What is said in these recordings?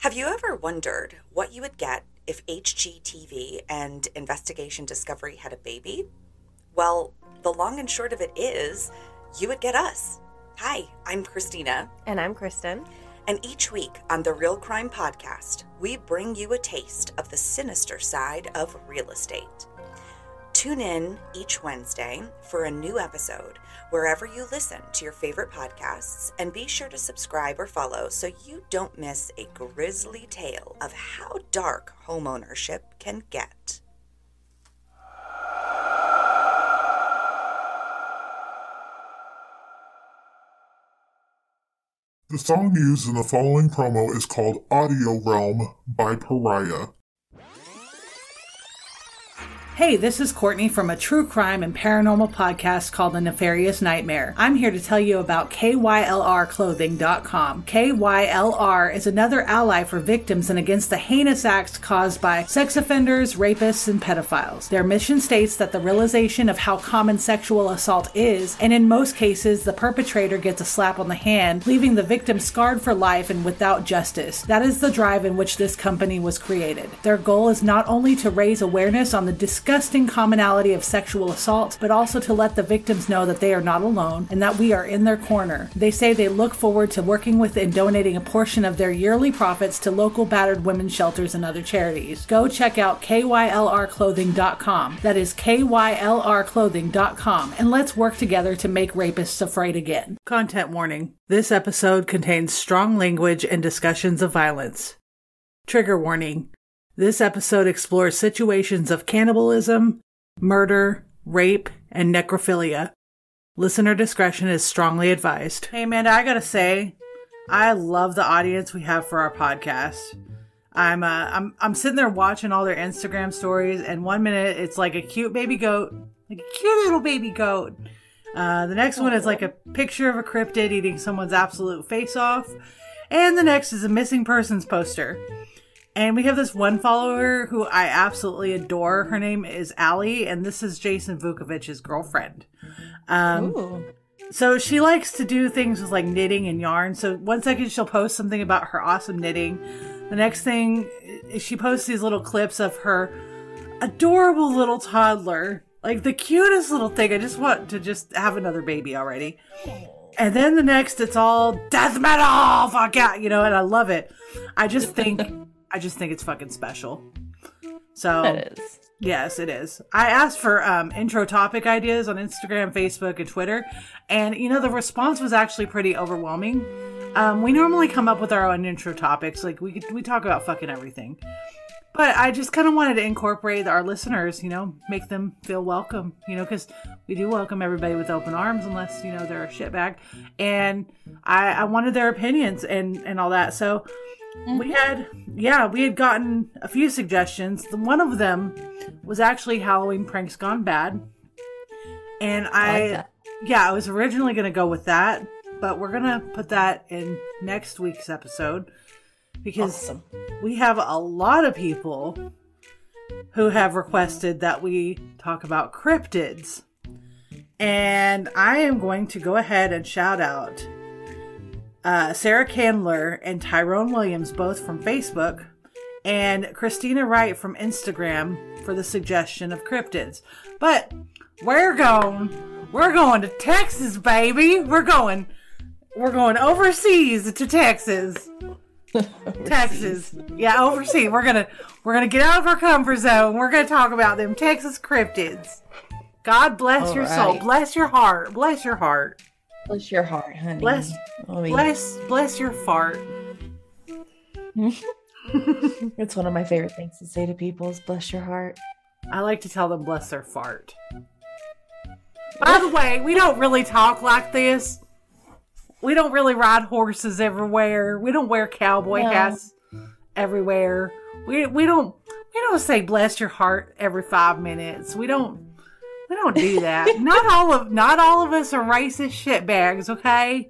Have you ever wondered what you would get if HGTV and Investigation Discovery had a baby? Well, the long and short of it is, you would get us. Hi, I'm Christina. And I'm Kristen. And each week on the Real Crime Podcast, we bring you a taste of the sinister side of real estate. Tune in each Wednesday for a new episode wherever you listen to your favorite podcasts, and be sure to subscribe or follow so you don't miss a grisly tale of how dark homeownership can get. The song used in the following promo is called Audio Realm by Pariah. Hey, this is Courtney from a true crime and paranormal podcast called The Nefarious Nightmare. I'm here to tell you about KYLRclothing.com. KYLR is another ally for victims and against the heinous acts caused by sex offenders, rapists, and pedophiles. Their mission states that the realization of how common sexual assault is, and in most cases, the perpetrator gets a slap on the hand, leaving the victim scarred for life and without justice. That is the drive in which this company was created. Their goal is not only to raise awareness on the disgusting disgusting commonality of sexual assault, but also to let the victims know that they are not alone and that we are in their corner. They say they look forward to working with and donating a portion of their yearly profits to local battered women's shelters and other charities. Go check out KYLRclothing.com. That is KYLRclothing.com. And let's work together to make rapists afraid again. Content warning this episode contains strong language and discussions of violence. Trigger warning this episode explores situations of cannibalism, murder, rape, and necrophilia. Listener discretion is strongly advised. Hey, Amanda, I gotta say, I love the audience we have for our podcast. I'm uh, I'm I'm sitting there watching all their Instagram stories, and one minute it's like a cute baby goat, like a cute little baby goat. Uh, the next one is like a picture of a cryptid eating someone's absolute face off, and the next is a missing persons poster. And we have this one follower who I absolutely adore. Her name is Allie, and this is Jason Vukovic's girlfriend. Um, so she likes to do things with like knitting and yarn. So one second she'll post something about her awesome knitting. The next thing she posts these little clips of her adorable little toddler. Like the cutest little thing. I just want to just have another baby already. And then the next, it's all death metal, fuck out, you know, and I love it. I just think I just think it's fucking special. So it is. Yes, it is. I asked for um, intro topic ideas on Instagram, Facebook, and Twitter, and you know the response was actually pretty overwhelming. Um, we normally come up with our own intro topics, like we we talk about fucking everything, but I just kind of wanted to incorporate our listeners, you know, make them feel welcome, you know, because we do welcome everybody with open arms, unless you know they're a shitbag, and I I wanted their opinions and and all that, so Mm-hmm. We had, yeah, we had gotten a few suggestions. One of them was actually Halloween pranks gone bad, and I, I like yeah, I was originally going to go with that, but we're gonna put that in next week's episode because awesome. we have a lot of people who have requested that we talk about cryptids. And I am going to go ahead and shout out uh, Sarah Candler and Tyrone Williams, both from Facebook, and Christina Wright from Instagram for the suggestion of cryptids. But we're going, we're going to Texas, baby. We're going, we're going overseas to Texas. Texas, yeah, overseas. We're gonna, we're gonna get out of our comfort zone. We're gonna talk about them Texas cryptids. God bless All your right. soul, bless your heart, bless your heart. Bless your heart, honey. Bless, oh, yeah. bless, bless your fart. it's one of my favorite things to say to people is bless your heart. I like to tell them bless their fart. By the way, we don't really talk like this. We don't really ride horses everywhere. We don't wear cowboy no. hats everywhere. We we don't we don't say bless your heart every five minutes. We don't we don't do that. not all of not all of us are racist shitbags, okay?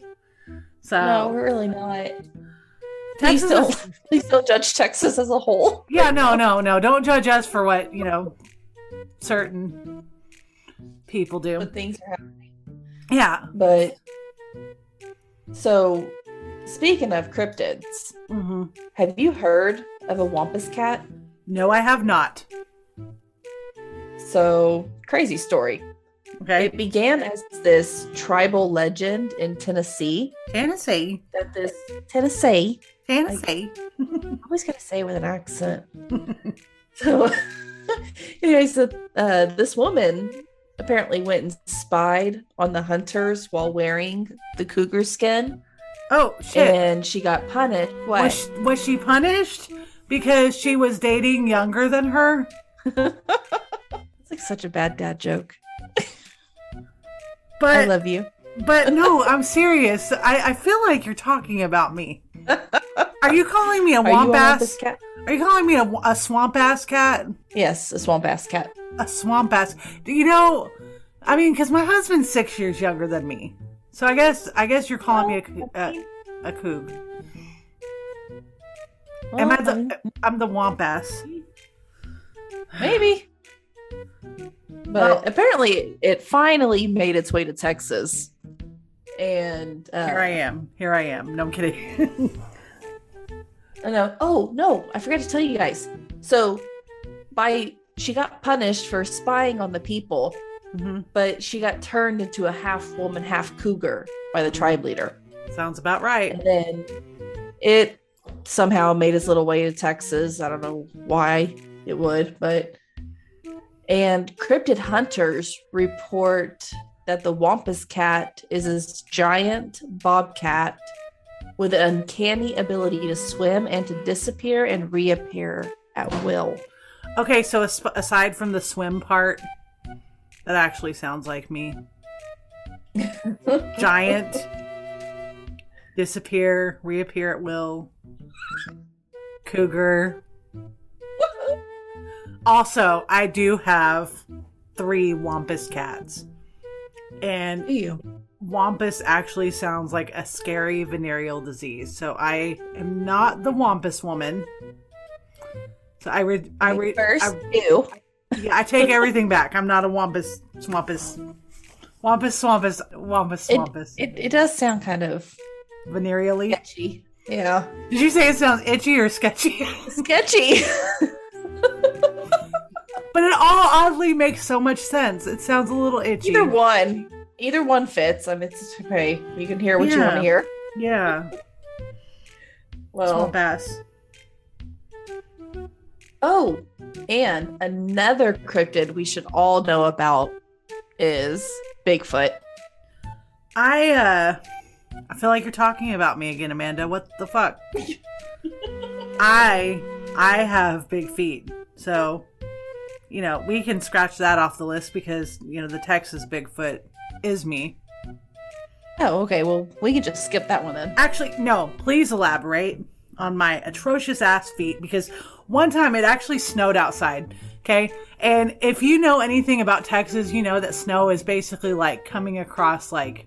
So No, we're really not. Please don't, is, please don't judge Texas as a whole. Yeah, no, no, no. Don't judge us for what, you know, certain people do. But things are happening. Yeah. But so speaking of cryptids, hmm have you heard of a wampus cat? No, I have not. So, crazy story. Okay. It began as this tribal legend in Tennessee Tennessee. that this Tennessee, Tennessee. I always gotta say it with an accent. so, anyway, so uh, this woman apparently went and spied on the hunters while wearing the cougar skin, oh shit. and she got punished. What? Was she, was she punished because she was dating younger than her? it's like such a bad dad joke. I love you. but no, I'm serious. I, I feel like you're talking about me. Are you calling me a Are you a womp ass? cat? Are you calling me a, a swamp ass cat? Yes, a swamp ass cat. A swamp ass? Do you know? I mean, because my husband's six years younger than me, so I guess I guess you're calling me a a, a coog. Am I the? Oh. I'm the womp ass. Maybe. But Well- apparently, it finally made its way to Texas. And uh, Here I am. Here I am. No, I'm kidding. I know. Oh no, I forgot to tell you guys. So, by she got punished for spying on the people, hmm but she got turned into a half woman, half cougar by the tribe leader. Sounds about right. And then it somehow made its little way to Texas. I don't know why it would, but and cryptid hunters report that the Wampus cat is this giant bobcat with an uncanny ability to swim and to disappear and reappear at will. Okay, so as- aside from the swim part, that actually sounds like me. Giant, disappear, reappear at will. Cougar. Also, I do have three Wampus cats. And Ew. Wampus actually sounds like a scary venereal disease. So I am not the Wampus woman. So I read, I read, First, I, ew. yeah, I take everything back. I'm not a Wampus, Swampus, Wampus, Swampus, Wampus, It, Swampus, it, it does sound kind of venereally. sketchy. Yeah. Did you say it sounds itchy or sketchy? Sketchy. but it all oddly makes so much sense. It sounds a little itchy. Either one. Either one fits. I mean, it's okay. You can hear what you want to hear. Yeah, Well, Swamp ass. oh, and another cryptid we should all know about is Bigfoot. I uh I feel like you're talking about me again, Amanda. What the fuck? I I have big feet. So, you know, we can scratch that off the list because, you know, the Texas Bigfoot is me. Oh, okay. Well, we can just skip that one then. Actually, no, please elaborate on my atrocious ass feet because one time it actually snowed outside. Okay. And if you know anything about Texas, you know that snow is basically like coming across, like,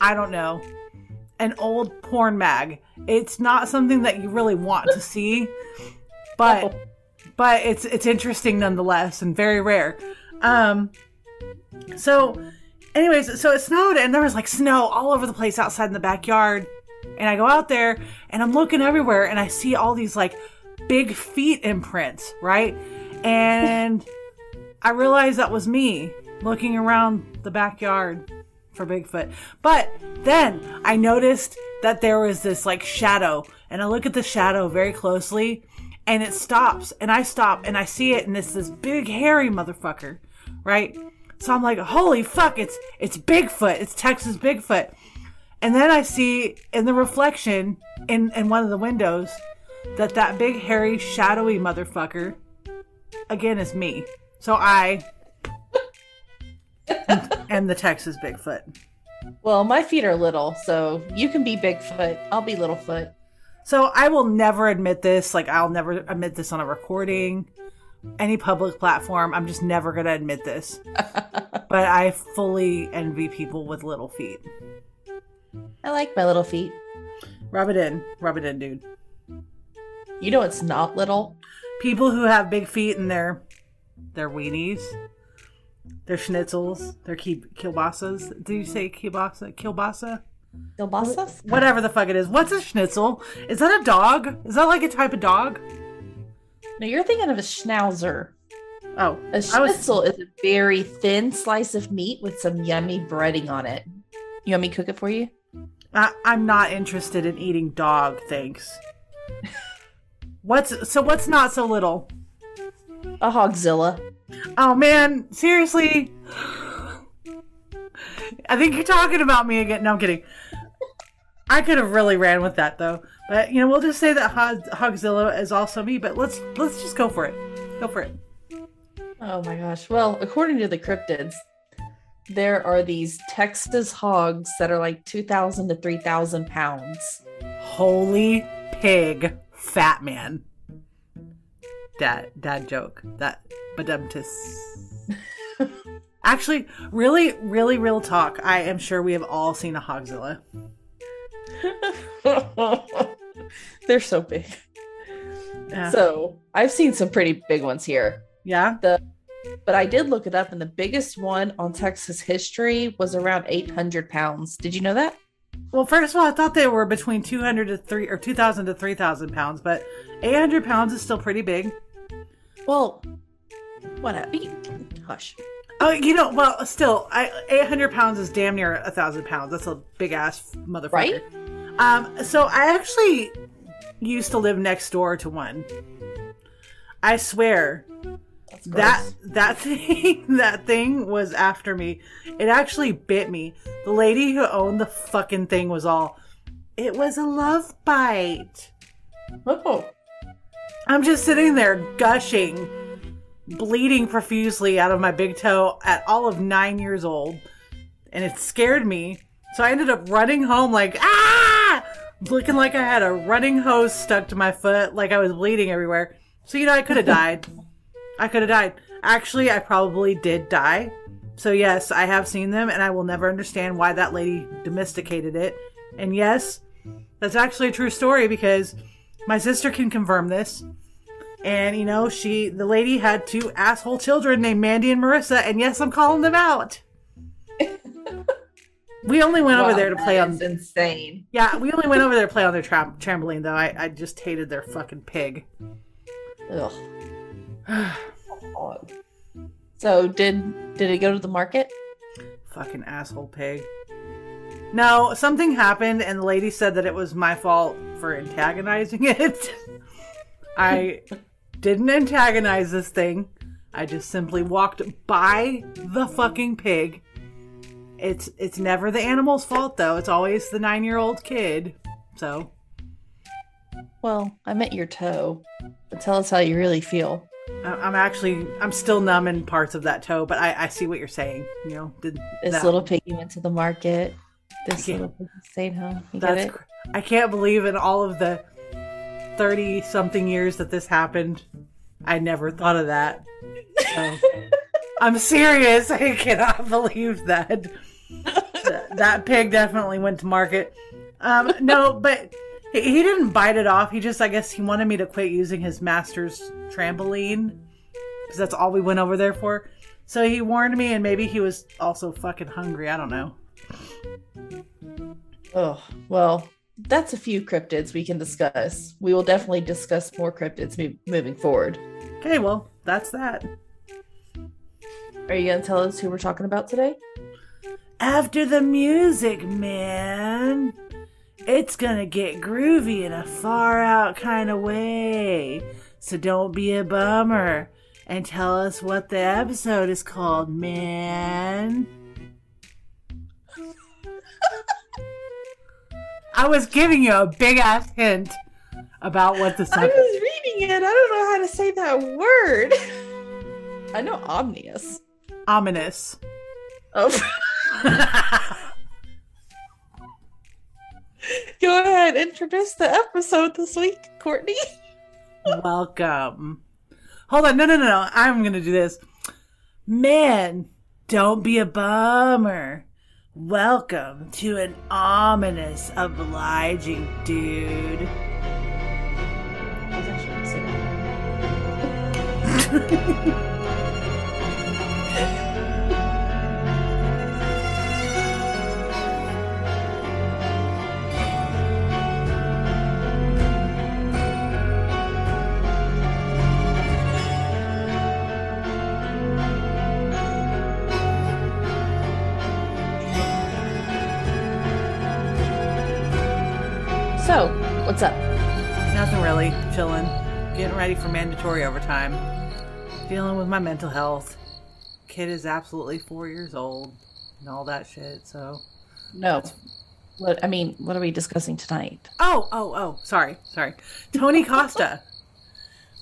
I don't know, an old porn mag. It's not something that you really want to see, but oh. But it's it's interesting nonetheless and very rare. Um so anyways, so it snowed and there was like snow all over the place outside in the backyard. And I go out there and I'm looking everywhere and I see all these like big feet imprints, right? And I realized that was me looking around the backyard for Bigfoot. But then I noticed that there was this like shadow, and I look at the shadow very closely, and it stops, and I stop, and I see it, and it's this big hairy motherfucker, right? So I'm like, holy fuck, it's it's Bigfoot, it's Texas Bigfoot. And then I see in the reflection in in one of the windows that that big hairy shadowy motherfucker again is me. So I am the Texas Bigfoot. Well, my feet are little, so you can be Bigfoot. I'll be Littlefoot. So I will never admit this. Like I'll never admit this on a recording, any public platform. I'm just never gonna admit this. but I fully envy people with little feet. I like my little feet. Rub it in, rub it in, dude. You know it's not little? People who have big feet and their their weenies, their schnitzels, their ki- kielbasas. Did you say kielbasa? Kielbasa? Kielbasa? whatever the fuck it is. What's a schnitzel? Is that a dog? Is that like a type of dog? No, you're thinking of a schnauzer. Oh, A I was schnitzel is a very thin slice of meat with some yummy breading on it. You want me to cook it for you? I, I'm not interested in eating dog. Thanks. What's so? What's not so little? A hogzilla. Oh man, seriously. I think you're talking about me again. No, I'm kidding. I could have really ran with that though, but you know we'll just say that Hogzilla is also me. But let's let's just go for it. Go for it. Oh my gosh. Well, according to the cryptids, there are these Texas hogs that are like 2,000 to 3,000 pounds. Holy pig, fat man. Dad, dad joke. That badumtus. Actually, really, really, real talk. I am sure we have all seen a Hogzilla. They're so big. Yeah. So I've seen some pretty big ones here, yeah. but I did look it up, and the biggest one on Texas history was around 800 pounds. Did you know that? Well, first of all, I thought they were between 200 to 3 or 2,000 to 3,000 pounds, but 800 pounds is still pretty big. Well, whatever. Hush. Oh, you know, well, still, I, 800 pounds is damn near a thousand pounds. That's a big ass motherfucker. Right? Um, so I actually used to live next door to one. I swear that that thing that thing was after me. It actually bit me. The lady who owned the fucking thing was all, "It was a love bite." Oh. I'm just sitting there gushing, bleeding profusely out of my big toe at all of nine years old. And it scared me. So I ended up running home like, ah! Looking like I had a running hose stuck to my foot, like I was bleeding everywhere. So, you know, I could have died. I could have died. Actually, I probably did die. So, yes, I have seen them, and I will never understand why that lady domesticated it. And yes, that's actually a true story because my sister can confirm this. And you know, she the lady had two asshole children named Mandy and Marissa, and yes, I'm calling them out. we only went over there to play on insane. yeah, we only went over there to play on their tra- trampoline though. I, I just hated their fucking pig. Ugh. so did did it go to the market? Fucking asshole pig. No, something happened, and the lady said that it was my fault for antagonizing it. I didn't antagonize this thing. I just simply walked by the fucking pig. It's it's never the animal's fault though. It's always the nine year old kid. So Well, I met your toe. But tell us how you really feel. I'm actually I'm still numb in parts of that toe, but I, I see what you're saying. You know, did This that- little piggy went to the market. This little piggy stayed home. You get That's I can't believe in all of the 30 something years that this happened, I never thought of that. So, I'm serious. I cannot believe that. Th- that pig definitely went to market. Um, no, but he, he didn't bite it off. He just, I guess, he wanted me to quit using his master's trampoline because that's all we went over there for. So he warned me, and maybe he was also fucking hungry. I don't know. Oh, well, that's a few cryptids we can discuss. We will definitely discuss more cryptids mo- moving forward. Okay, well, that's that. Are you going to tell us who we're talking about today? After the music, man. It's gonna get groovy in a far out kind of way. So don't be a bummer and tell us what the episode is called, man. I was giving you a big ass hint about what this I was reading it. I don't know how to say that word. I know omnious. ominous. Oh. Go ahead, introduce the episode this week, Courtney. Welcome. Hold on. No, no, no, no. I'm going to do this. Man, don't be a bummer. Welcome to an ominous, obliging dude. family, for mandatory overtime, dealing with my mental health. Kid is absolutely four years old and all that shit. So, No. What I mean, what are we discussing tonight? oh, oh, oh, sorry, sorry. Tony Costa.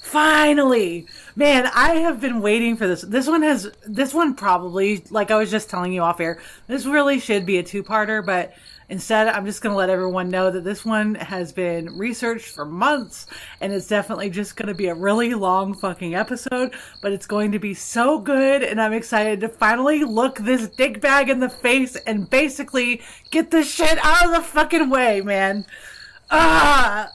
Finally, man, I have been waiting for this. This one has, this one probably, like I was just telling you off air, this really should be a two parter, but instead I'm just going to let everyone know that this one has been researched for months and it's definitely just going to be a really long fucking episode, but it's going to be so good and I'm excited to finally look this dick bag in the face and basically get this shit out of the fucking way, man. Ah!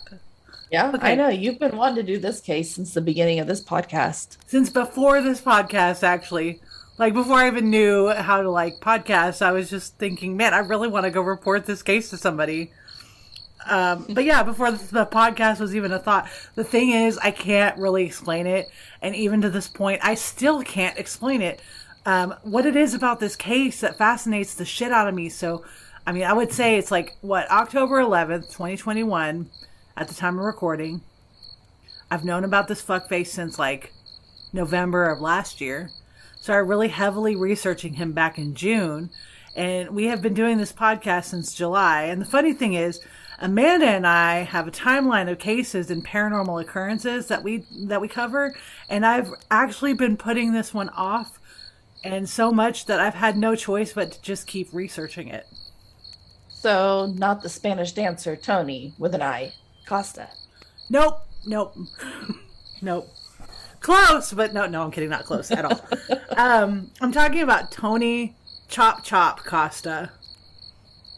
Yeah, Okay. I know you've been wanting to do this case since the beginning of this podcast. since before this podcast actually like before i even knew how to like podcast i was just thinking man i really want to go report this case to somebody. Um, but yeah before the, podcast was even a thought. The thing is i can't really explain it and even to this point i still can't explain it. Um, what it is about this case that fascinates the shit out of me. So i mean i would say it's like what october 11th 2021 at the time of recording. I've known about this fuckface since like November of last year. So I really heavily researching him back in June. And we have been doing this podcast since July. And the funny thing is, Amanda and I have a timeline of cases and paranormal occurrences that we that we cover, and I've actually been putting this one off and so much that I've had no choice but to just keep researching it. So, not the Spanish dancer Tony with an I, Costa. Nope, nope, nope. Close, but no, no, I'm kidding. Not close at all. um, I'm talking about Tony Chop Chop Costa,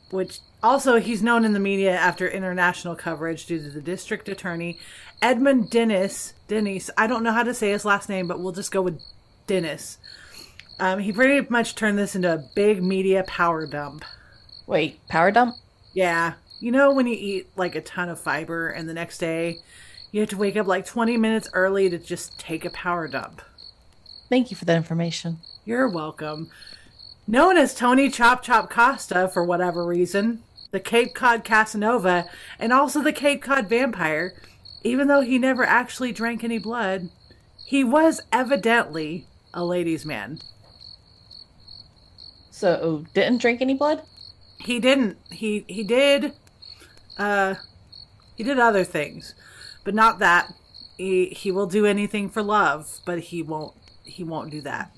which also he's known in the media after international coverage due to the district attorney Edmund Dennis. Dennis, I don't know how to say his last name, but we'll just go with Dennis. Um, he pretty much turned this into a big media power dump. Wait, power dump? Yeah. You know when you eat like a ton of fiber and the next day you have to wake up like 20 minutes early to just take a power dump? Thank you for that information. You're welcome. Known as Tony Chop Chop Costa for whatever reason, the Cape Cod Casanova, and also the Cape Cod Vampire, even though he never actually drank any blood, he was evidently a ladies' man. So, didn't drink any blood? He didn't. He he did. Uh, he did other things, but not that. He he will do anything for love, but he won't. He won't do that.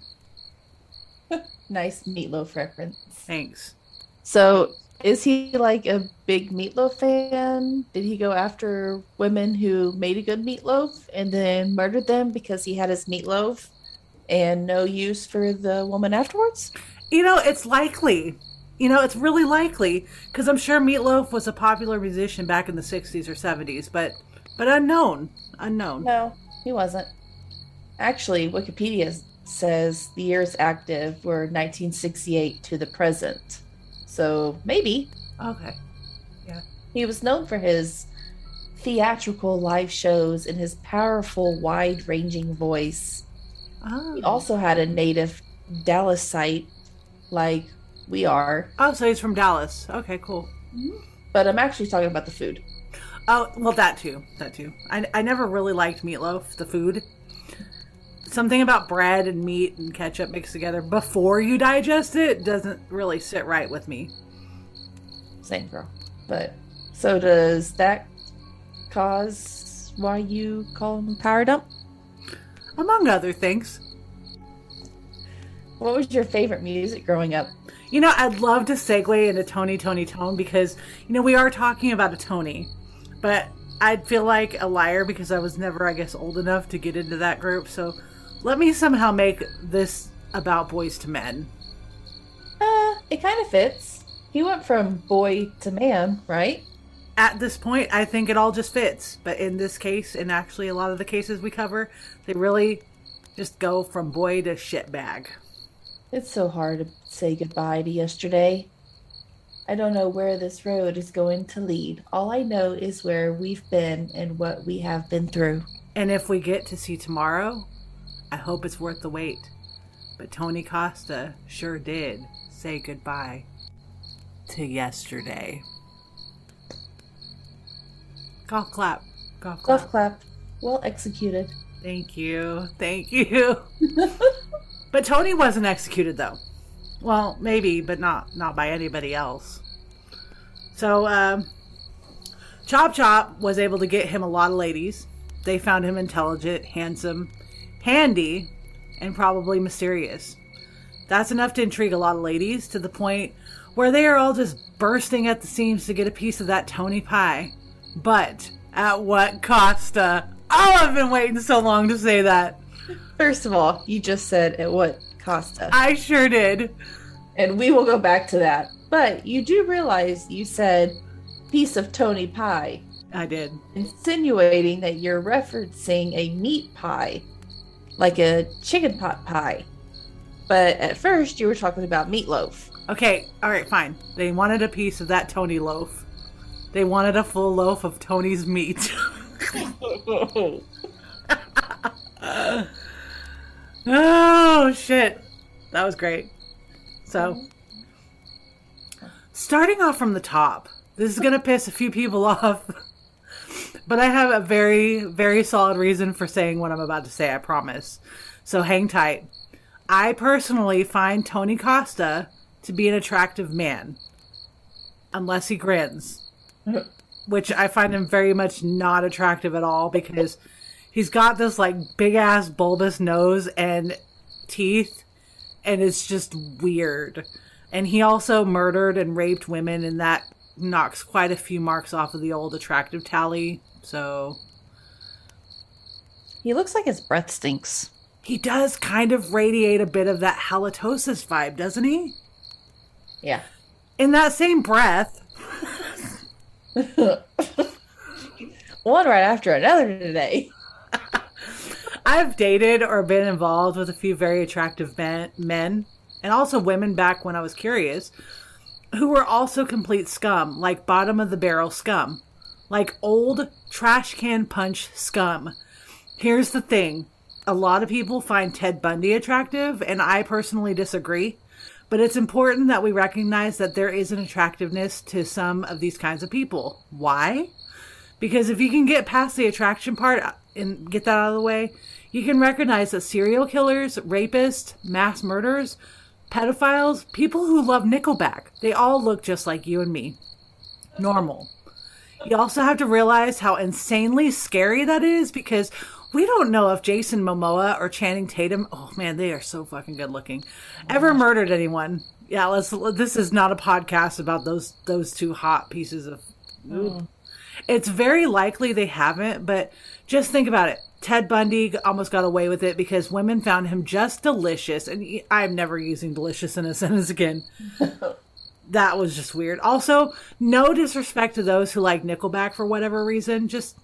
Nice meatloaf reference. Thanks. So, is he like a big meatloaf fan? Did he go after women who made a good meatloaf and then murdered them because he had his meatloaf and no use for the woman afterwards? You know, it's likely. You know, it's really likely because I'm sure Meatloaf was a popular musician back in the '60s or '70s, but but unknown, unknown. No, he wasn't. Actually, Wikipedia says the years active were 1968 to the present. So maybe Okay. Yeah. He was known for his theatrical live shows and his powerful, wide ranging voice. Oh. He ah. also had a native Dallasite like we are, oh, so he's from Dallas. Okay, cool. but I'm actually talking about the food. Oh, well, that too. That too. I, I never really liked meatloaf, the food. Something about bread and meat and ketchup mixed together before you digest it doesn't really sit right with me. Same girl. But so does that cause why you call him power dump? Among other things. What was your favorite music growing up? You know, I'd love to segue into Tony, Toni, Toné because, you know, we are talking about a Tony, but I'd feel like a liar because I was never, I guess, old enough to get into that group. So let me somehow make this about Boyz II Men. Uh, it kind of fits. He went from boy to man, right? At this point, I think it all just fits. But in this case, and actually a lot of the cases we cover, they really just go from boy to shitbag. It's so hard to say goodbye to yesterday. I don't know where this road is going to lead. All I know is where we've been and what we have been through. And if we get to see tomorrow, I hope it's worth the wait. But Tony Costa sure did say goodbye to yesterday. Golf clap. Golf Golf clap. clap. Well executed. Thank you. Thank you. but Tony wasn't executed though. Well, maybe, but not not by anybody else. So um, Chop Chop was able to get him a lot of ladies. They found him intelligent, handsome, handy, and probably mysterious. That's enough to intrigue a lot of ladies to the point where they are all just bursting at the seams to get a piece of that Tony pie. But at what cost? Uh, oh, I've been waiting so long to say that. First of all, you just said at what cost us. I sure did. and we will go back to that. But you do realize you said piece of Tony pie, I did. insinuating that you're referencing a meat pie, like a chicken pot pie. But at first, you were talking about meatloaf. Okay, all right, fine. They wanted a piece of that Tony loaf. They wanted a full loaf of Tony's meat. oh shit. That was great. So starting off from the top. This is going to piss a few people off. But I have a very very solid reason for saying what I'm about to say, I promise. So hang tight. I personally find Tony Costa to be an attractive man. Unless he grins. Which I find him very much not attractive at all because he's got this like big ass bulbous nose and teeth and it's just weird. And he also murdered and raped women and that knocks quite a few marks off of the old attractive tally. So He looks like his breath stinks. he does kind of radiate a bit of that halitosis vibe, doesn't he? Yeah. In that same breath, One right after another today. I've dated or been involved with a few very attractive men, men and also women back when I was curious who were also complete scum, like bottom of the barrel scum, like old trash can punch scum. Here's the thing a lot of people find Ted Bundy attractive, and I personally disagree. But it's important that we recognize that there is an attractiveness to some of these kinds of people. Why? Because if you can get past the attraction part uh, and get that out of the way, you can recognize that serial killers, rapists, mass murderers, pedophiles, people who love Nickelback, they all look just like you and me. Normal. You also have to realize how insanely scary that is because we don't know if Jason Momoa or Channing Tatum, oh man, they are so fucking good looking, ever murdered anyone. Yeah, let's. This is not a podcast about those those two hot pieces of. Mm. It's very likely they haven't, but just think about it. Ted Bundy almost got away with it because women found him just delicious, and he- I'm never using delicious in a sentence again. that was just weird. Also, no disrespect to those who like Nickelback for whatever reason. Just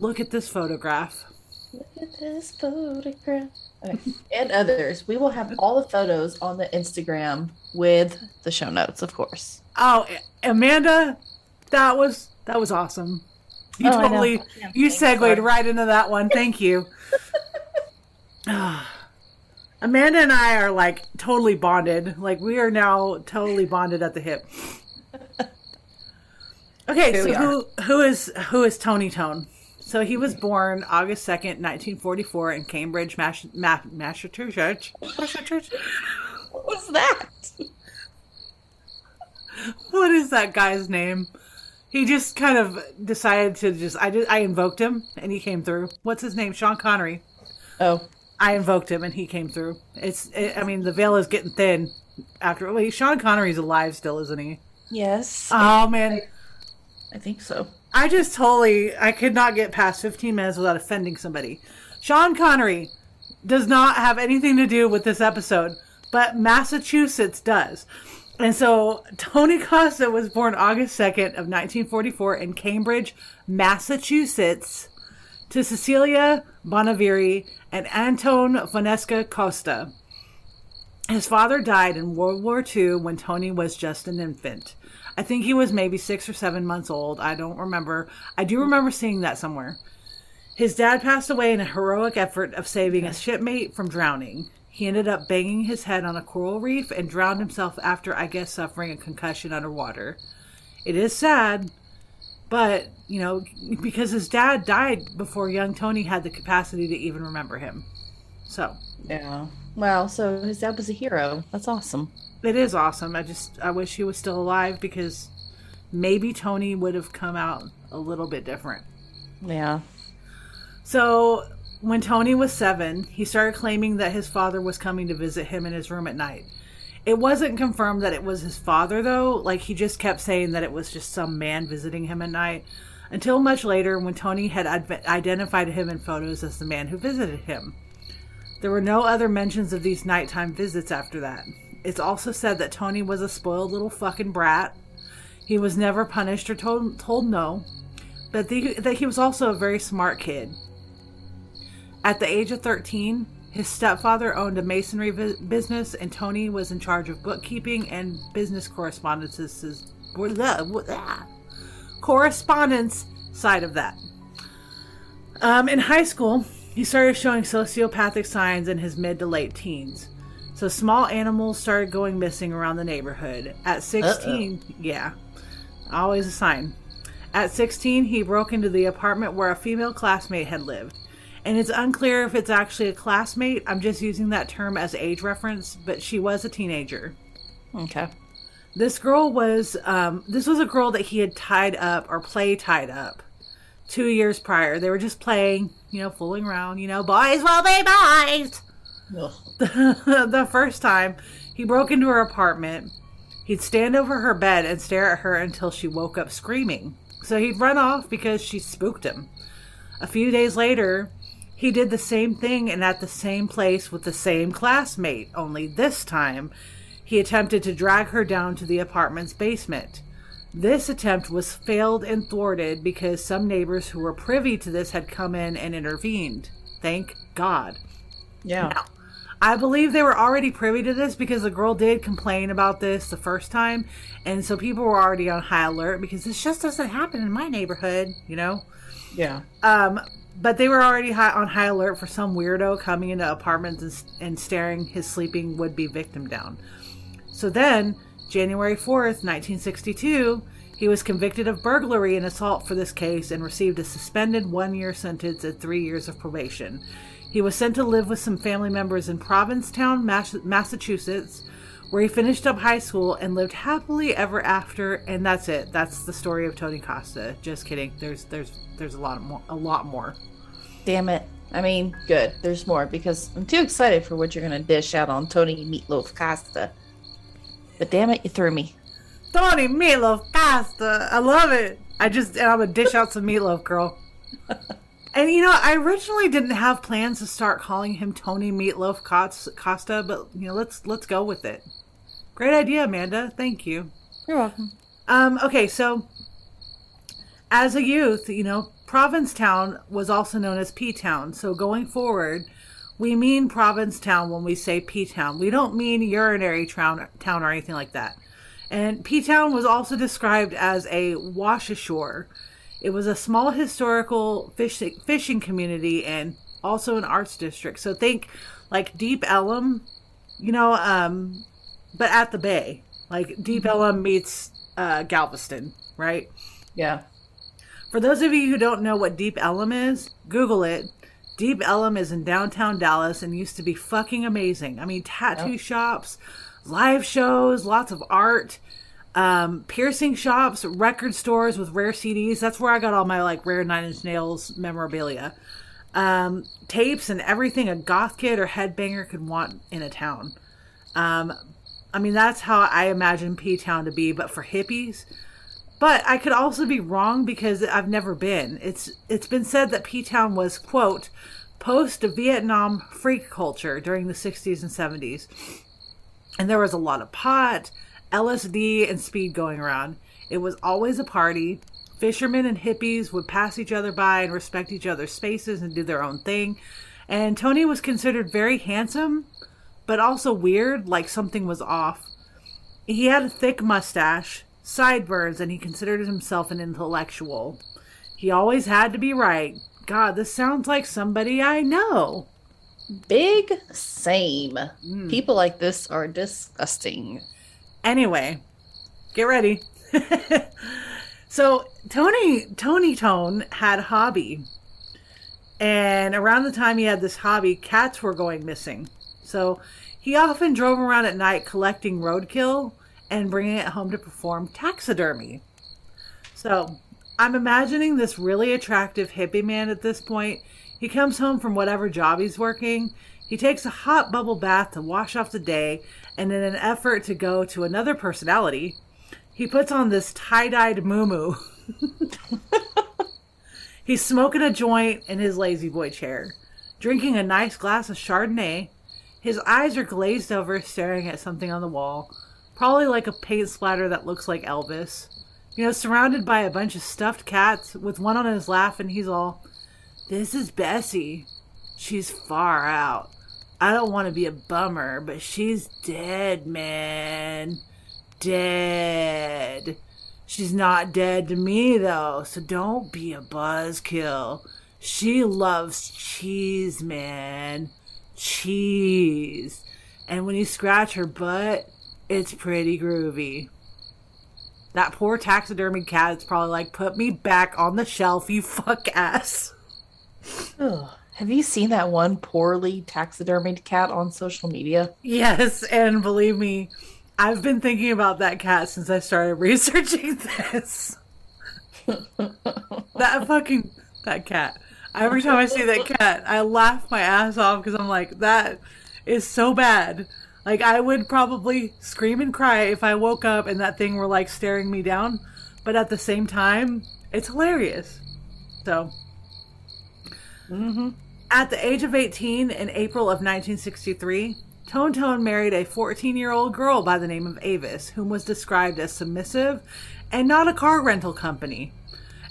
look at this photograph. Look at this photograph. Okay. And others. We will have all the photos on the Instagram with the show notes, of course. Oh, Amanda, that was that was awesome. You Oh, totally you segued right into that one. Thank you. Amanda and I are like totally bonded. Like we are now totally bonded at the hip. Okay, Here so who who is who is Tony Tone? So he was born August second, nineteen forty four, in Cambridge, Mass- Ma- Massachusetts. Massachusetts. What was that? what is that guy's name? He just kind of decided to just I did I invoked him and he came through. What's his name? Sean Connery. Oh, I invoked him and he came through. It's it, I mean the veil is getting thin after wait Sean Connery's alive still isn't he? yes. Oh man, I think so. I just totally I could not get past 15 minutes without offending somebody. Sean Connery does not have anything to do with this episode, but Massachusetts does. And so Tony Costa was born August 2nd of 1944 in Cambridge, Massachusetts to Cecilia Bonaviri and Anton Vanesca Costa. His father died in World War II when Tony was just an infant. I think he was maybe six or seven months old. I don't remember. I do remember seeing that somewhere. His dad passed away in a heroic effort of saving a shipmate from drowning. He ended up banging his head on a coral reef and drowned himself after, I guess, suffering a concussion underwater. It is sad, But, you know, because his dad died before young Tony had the capacity to even remember him. So, Yeah. Well, so his dad was a hero. That's awesome. it is awesome. I just, I wish he was still alive because maybe Tony would have come out a little bit different. Yeah. So, when Tony was seven, he started claiming that his father was coming to visit him in his room at night. It wasn't confirmed that it was his father, though. Like, he just kept saying that it was just some man visiting him at night. Until much later, when Tony had ad- identified him in photos as the man who visited him. There were no other mentions of these nighttime visits after that. It's also said that Tony was a spoiled little fucking brat. He was never punished or told, told no, but the, that he was also a very smart kid. At the age of 13, his stepfather owned a masonry business, and Tony was in charge of bookkeeping and business correspondences. Correspondence side of that. Um, in high school, he started showing sociopathic signs in his mid to late teens. So small animals started going missing around the neighborhood. At 16, yeah, always a sign. At 16, he broke into the apartment where a female classmate had lived. And it's unclear if it's actually a classmate. I'm just using that term as age reference, but she was a teenager. Okay. This girl was um, this was a girl that he had tied up or play tied up two years prior. They were just playing, you know, fooling around. You know, boys will be boys. The first time he broke into her apartment, he'd stand over her bed and stare at her until she woke up screaming. So he'd run off because she spooked him. A few days later, he did the same thing and at the same place with the same classmate, only this time he attempted to drag her down to the apartment's basement. This attempt was failed and thwarted because some neighbors who were privy to this had come in and intervened. Thank God. Yeah. Now, I believe they were already privy to this because the girl did complain about this the first time, and so people were already on high alert because this just doesn't happen in my neighborhood, you know. Yeah. Um, but they were already high, on high alert for some weirdo coming into apartments and, and staring his sleeping would-be victim down. So then, January fourth, nineteen sixty-two, he was convicted of burglary and assault for this case and received a suspended one-year sentence and three years of probation. He was sent to live with some family members in Provincetown, Massachusetts, where he finished up high school and lived happily ever after. And that's it. That's the story of Tony Costa. Just kidding. There's there's there's a lot more. A lot more. Damn it. I mean, good. There's more because I'm too excited for what you're gonna dish out on Tony Meatloaf Costa. But damn it, you threw me. Tony Meatloaf Costa. I love it. I just and I'm gonna dish out some meatloaf, girl. And you know, I originally didn't have plans to start calling him Tony Meatloaf Costa, but you know, let's let's go with it. Great idea, Amanda. Thank you. You're welcome. Um, okay, so as a youth, you know, Provincetown was also known as P Town. So going forward, we mean Provincetown when we say P Town. We don't mean urinary town, town or anything like that. And P Town was also described as a wash ashore. It was a small historical fishing fishing community and also an arts district. So think like Deep Ellum, you know, um, but at the bay. Like Deep Ellum meets uh, Galveston, right? Yeah. For those of you who don't know what Deep Ellum is, Google it. Deep Ellum is in downtown Dallas and used to be fucking amazing. I mean, tattoo Yep. shops, live shows, lots of art, um, piercing shops, record stores with rare CDs. That's where I got all my like rare Nine Inch Nails memorabilia, um, tapes, and everything a goth kid or headbanger could want in a town. Um, I mean, that's how I imagine P Town to be, but for hippies. But I could also be wrong because I've never been. It's it's been said that P Town was quote post Vietnam freak culture during the 60s and 70s. And there was a lot of pot, LSD, and speed going around. It was always a party. Fishermen and hippies would pass each other by and respect each other's spaces and do their own thing. And Tony was considered very handsome, but also weird, like something was off. He had a thick mustache, sideburns, and he considered himself an intellectual. He always had to be right. God, this sounds like somebody I know. Big same. Hmm. People like this are disgusting. Anyway, get ready. So Tony Tony Tone had a hobby. And around the time he had this hobby, cats were going missing. So he often drove around at night collecting roadkill and bringing it home to perform taxidermy. So I'm imagining this really attractive hippie man at this point. He comes home from whatever job he's working. He takes a hot bubble bath to wash off the day, and in an effort to go to another personality, he puts on this tie dyed moo He's smoking a joint in his lazy boy chair, drinking a nice glass of Chardonnay. His eyes are glazed over, staring at something on the wall, probably like a paint splatter that looks like Elvis. You know, surrounded by a bunch of stuffed cats, with one on his lap, and he's all, This is Bessie. She's far out. I don't want to be a bummer, but she's dead, man. Dead. She's not dead to me, though, so don't be a buzzkill. She loves cheese, man. Cheese. And when you scratch her butt, it's pretty groovy. That poor taxidermy cat is probably like, put me back on the shelf, you fuck ass. Ugh. Have you seen that one poorly taxidermied cat on social media? Yes, and believe me, I've been thinking about that cat since I started researching this. that fucking that cat. Every time I see that cat, I laugh my ass off because I'm like, that is so bad. Like I would probably scream and cry if I woke up and that thing were like staring me down, but at the same time, it's hilarious. So, Mm-hmm. At the age of 18 in April of 1963, Tone Tone married a 14 year old girl by the name of Avis, whom was described as submissive and not a car rental company.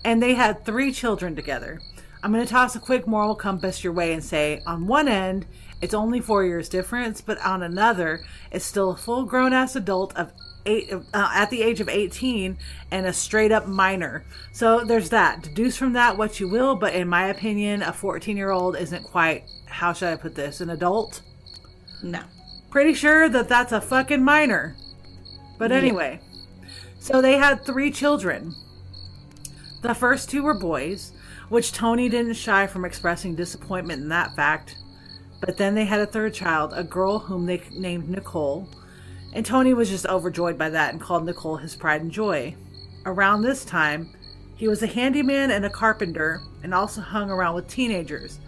And they had three children together. I'm going to toss a quick moral compass your way and say on one end, it's only four years difference, but on another, it's still a full grown ass adult of eight uh, at the age of 18 and a straight up minor. So there's that. Deduce from that what you will, but in my opinion, a 14 year old isn't quite, how should I put this, an adult? No. Pretty sure that that's a fucking minor. But anyway, so they had three children. The first two were boys, which Tony didn't shy from expressing disappointment in that fact. But then they had a third child, a girl whom they named Nicole. And Tony was just overjoyed by that and called Nicole his pride and joy. Around this time, he was a handyman and a carpenter and also hung around with teenagers.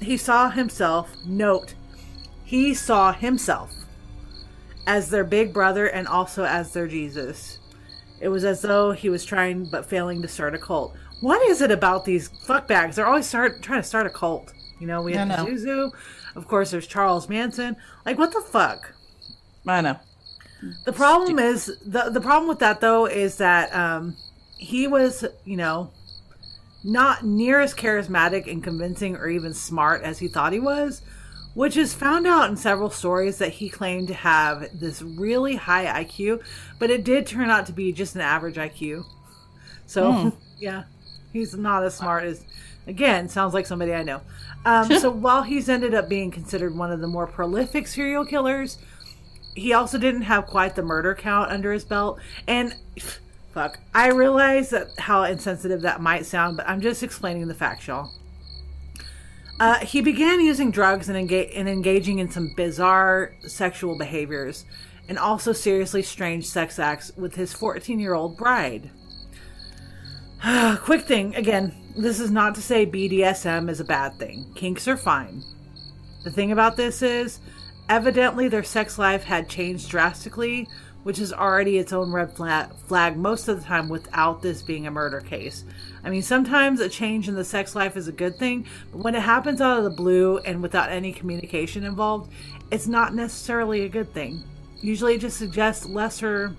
He saw himself, note, he saw himself as their big brother and also as their Jesus. It was as though he was trying but failing to start a cult. What is it about these fuckbags? They're always start trying to start a cult. You know, we know. Zuzu. Of course, there's Charles Manson. Like, what the fuck? I know. The problem is the the problem with that though is that um, he was, you know, not near as charismatic and convincing or even smart as he thought he was, which is found out in several stories that he claimed to have this really high IQ, but it did turn out to be just an average IQ. So, yeah, he's not as smart as again, sounds like somebody I know. Um, so while he's ended up being considered one of the more prolific serial killers, he also didn't have quite the murder count under his belt. And fuck, I realize that how insensitive that might sound, but I'm just explaining the facts, y'all. Uh, he began using drugs and, enga- and engaging in some bizarre sexual behaviors and also seriously strange sex acts with his 14 year old bride. Quick thing again, this is not to say BDSM is a bad thing. Kinks are fine. The thing about this is, evidently their sex life had changed drastically, which is already its own red flag, most of the time without this being a murder case. I mean, sometimes a change in the sex life is a good thing, but when it happens out of the blue and without any communication involved, it's not necessarily a good thing. Usually it just suggests lesser,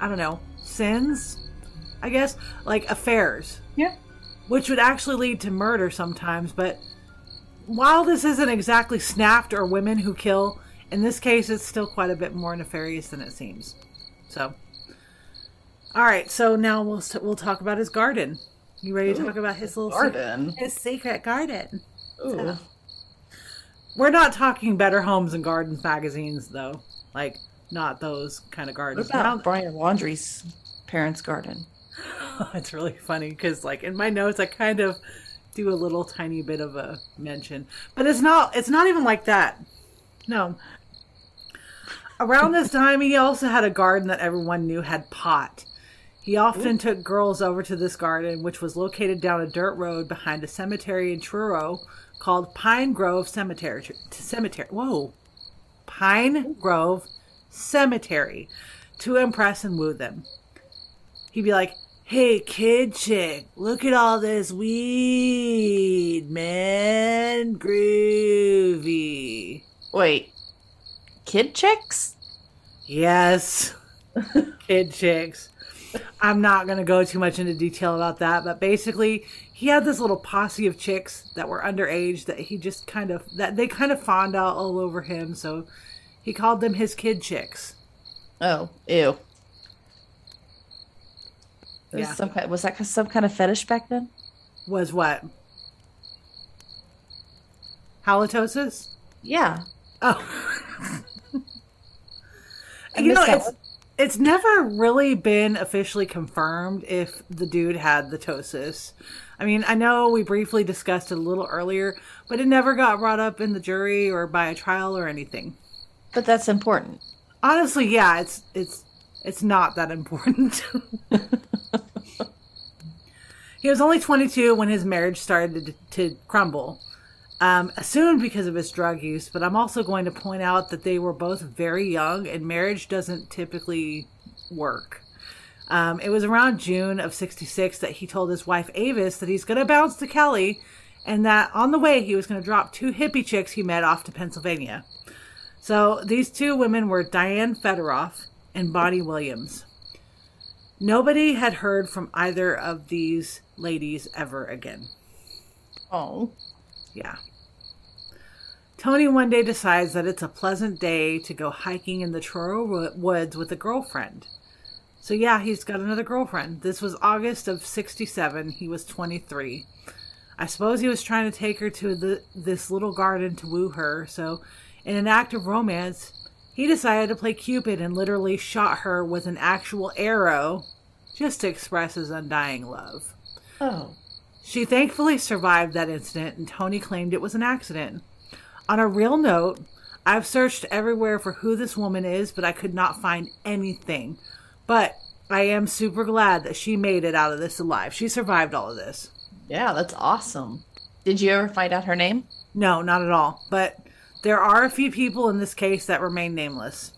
I don't know, sins, I guess, like affairs Yeah. which would actually lead to murder sometimes. But while this isn't exactly snapped or women who kill, in this case, it's still quite a bit more nefarious than it seems. So, all right. So now we'll we'll talk about his garden. You ready to talk about his little Garden. his secret garden? Ooh. We're not talking Better Homes and Gardens magazines, though. Like not those kind of gardens. What about Brian Laundrie's parents' garden? it's really funny because, like, in my notes, I kind of do a little tiny bit of a mention, but it's not. It's not even like that. No. Around this time, he also had a garden that everyone knew had pot. He often took girls over to this garden, which was located down a dirt road behind a cemetery in Truro called Pine Grove Cemetery. Cemetery. Whoa. Pine Grove Cemetery to impress and woo them. He'd be like, Hey, kid chick, look at all this weed, man. Groovy. Wait, kid chicks? Yes, kid chicks. I'm not going to go too much into detail about that, but basically, he had this little posse of chicks that were underage that he just kind of that they kind of fawned out all over him, so he called them his kid chicks. Oh, ew. Was, Yeah. some kind, was that some kind of fetish back then? Was what? Halitosis? Yeah. Oh. You know, it's, it's never really been officially confirmed if the dude had the ptosis. I mean, I know we briefly discussed it a little earlier, but it never got brought up in the jury or by a trial or anything. But that's important. Honestly, yeah, it's it's it's not that important. he was only 22 when his marriage started to, to crumble. Um, assumed because of his drug use, but I'm also going to point out that they were both very young and marriage doesn't typically work. Um, it was around June of 66 that he told his wife Avis that he's going to bounce to Cali and that on the way he was going to drop two hippie chicks he met off to Pennsylvania. So these two women were Diane Federoff and Bonnie Williams. Nobody had heard from either of these ladies ever again. Oh. Yeah. Tony one day decides that it's a pleasant day to go hiking in the Truro woods with a girlfriend. So, yeah, he's got another girlfriend. This was August of 67. He was 23. I suppose he was trying to take her to the, this little garden to woo her. So, in an act of romance, he decided to play Cupid and literally shot her with an actual arrow just to express his undying love. Oh. She thankfully survived that incident, and Tony claimed it was an accident. On a real note, I've searched everywhere for who this woman is, but I could not find anything. But I am super glad that she made it out of this alive. She survived all of this. Yeah, that's awesome. Did you ever find out her name? No, not at all. But there are a few people in this case that remain nameless.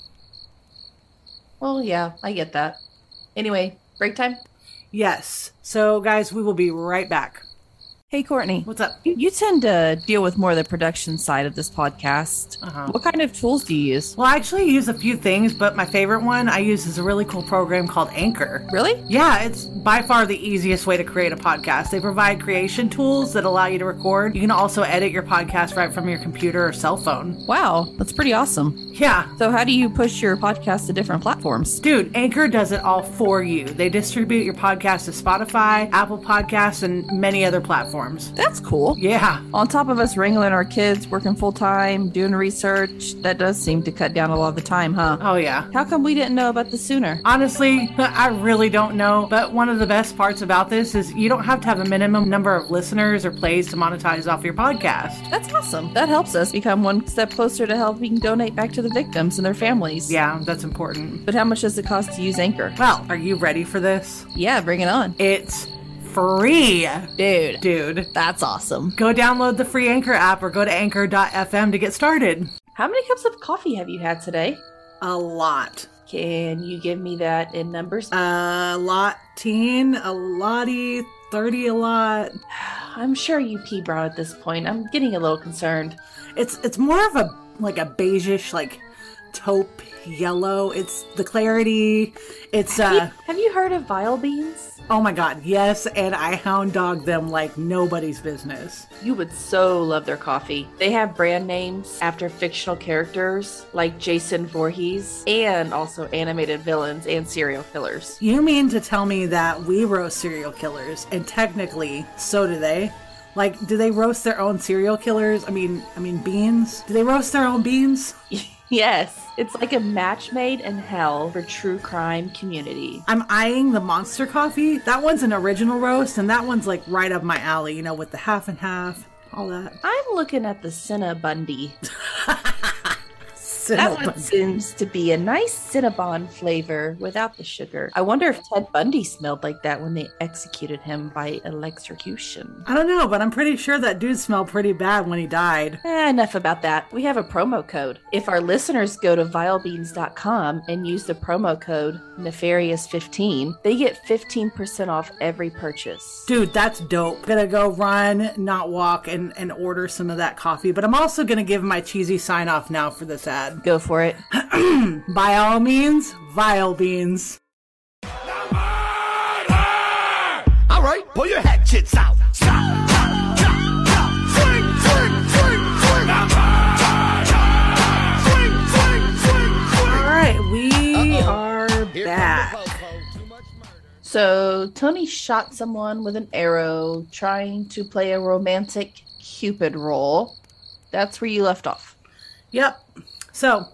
Well, yeah, I get that. Anyway, break time. Yes. So, guys, we will be right back. Hey, Courtney. What's up? You, you tend to deal with more of the production side of this podcast. Uh-huh. What kind of tools do you use? Well, I actually use a few things, but my favorite one I use is a really cool program called Anchor. Really? Yeah, it's by far the easiest way to create a podcast. They provide creation tools that allow you to record. You can also edit your podcast right from your computer or cell phone. Wow, that's pretty awesome. Yeah. So, how do you push your podcast to different platforms? Dude, Anchor does it all for you. They distribute your podcast to Spotify, Apple Podcasts, and many other platforms. That's cool. Yeah. On top of us wrangling our kids, working full time, doing research, that does seem to cut down a lot of the time, huh? Oh, yeah. How come we didn't know about this sooner? Honestly, I really don't know, but one of the best parts about this is you don't have to have a minimum number of listeners or plays to monetize off your podcast. That's awesome. That helps us become one step closer to helping donate back to the victims and their families. Yeah, that's important. But how much does it cost to use Anchor? Well, are you ready for this? Yeah, bring it on. It's free, Dude, dude. that's awesome. Go download the free Anchor app or go to anchor.fm to get started. How many cups of coffee have you had today? A lot. Can you give me that in numbers? A lot teen, a lottie, 30 a lot. I'm sure you pee brown at this point. I'm getting a little concerned. It's it's more of a like a beigeish like taupe yellow. It's the clarity. It's uh have you heard of Vile Beans? oh my god, yes, and I hound dog them like nobody's business. You would so love their coffee. They have brand names after fictional characters like Jason Voorhees and also animated villains and serial killers. You mean to tell me that we roast serial killers, and technically, so do they? Like, do they roast their own serial killers? I mean, I mean beans. Do they roast their own beans? Yes, it's like a match made in hell for true crime community. I'm eyeing the monster coffee. That one's an original roast, and that one's like right up my alley. You know, with the half and half, all that. I'm looking at the Cinnabundy. That one seems to be a nice Cinnabon flavor without the sugar. I wonder if Ted Bundy smelled like that when they executed him by electrocution. I don't know, but I'm pretty sure that dude smelled pretty bad when he died. Eh, enough about that. We have a promo code. If our listeners go to vilebeans.com and use the promo code nefarious15, they get 15% off every purchase. Dude, that's dope. Gonna go run, not walk, and, and order some of that coffee. But I'm also gonna give my cheesy sign off now for this ad. Go for it. By all means, vile beans. All right, pull your hatchets out. Stop, chop, chop, chop. Swing, swing, swing, swing. Swing, swing, swing, swing. All right, we Uh-oh. are Here back. po-po. Too much murder. So, Tony shot someone with an arrow trying to play a romantic Cupid role. That's where you left off. Yep. So,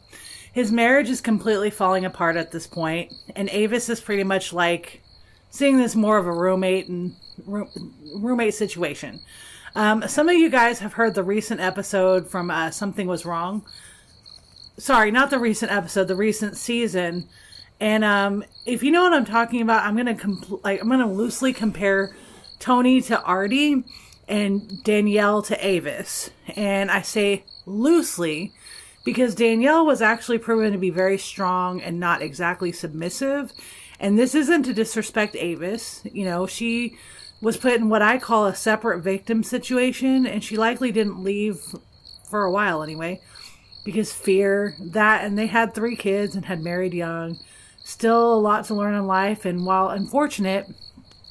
his marriage is completely falling apart at this point, and Avis is pretty much like seeing this more of a roommate and room, roommate situation. Um, some of you guys have heard the recent episode from uh, Something Was Wrong. Sorry, not the recent episode, the recent season. And um, if you know what I'm talking about, I'm gonna compl- like I'm gonna loosely compare Tony to Artie and Danielle to Avis, and I say loosely because Danielle was actually proven to be very strong and not exactly submissive. And this isn't to disrespect Avis. You know, she was put in what I call a separate victim situation, and she likely didn't leave for a while anyway because fear that and they had three kids and had married young still a lot to learn in life and while unfortunate